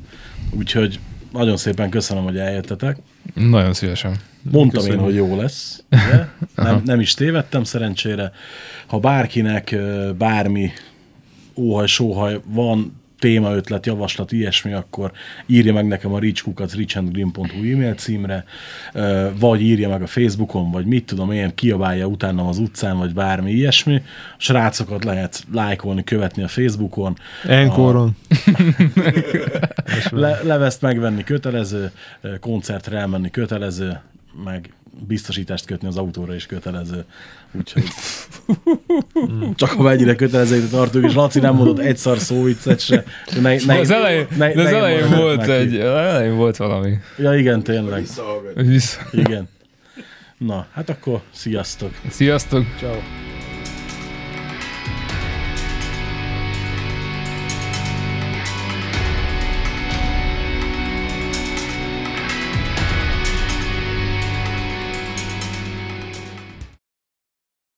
úgyhogy nagyon szépen köszönöm, hogy eljöttetek. Nagyon szívesen. Mondtam Köszönöm. én, hogy jó lesz. Nem, nem is tévedtem szerencsére. Ha bárkinek bármi óhaj, sóhaj van, témaötlet, javaslat, ilyesmi, akkor írja meg nekem a richkukat richandgreen.hu e-mail címre, vagy írja meg a Facebookon, vagy mit tudom én, kiabálja utánam az utcán, vagy bármi ilyesmi. A srácokat lehet lájkolni, követni a Facebookon. Enkoron. [laughs] Le, levezt megvenni kötelező, koncertre elmenni kötelező, meg biztosítást kötni az autóra is kötelező. Úgyhogy [laughs] csak ha mennyire kötelező tartunk, és Laci nem mondott egy szar szóviccet se. Ne, ne, az elején, ne- de az elején ne- volt neki. egy, elején volt valami. Ja igen, tényleg. Vissza. Igen. Na, hát akkor sziasztok. Sziasztok! Ciao.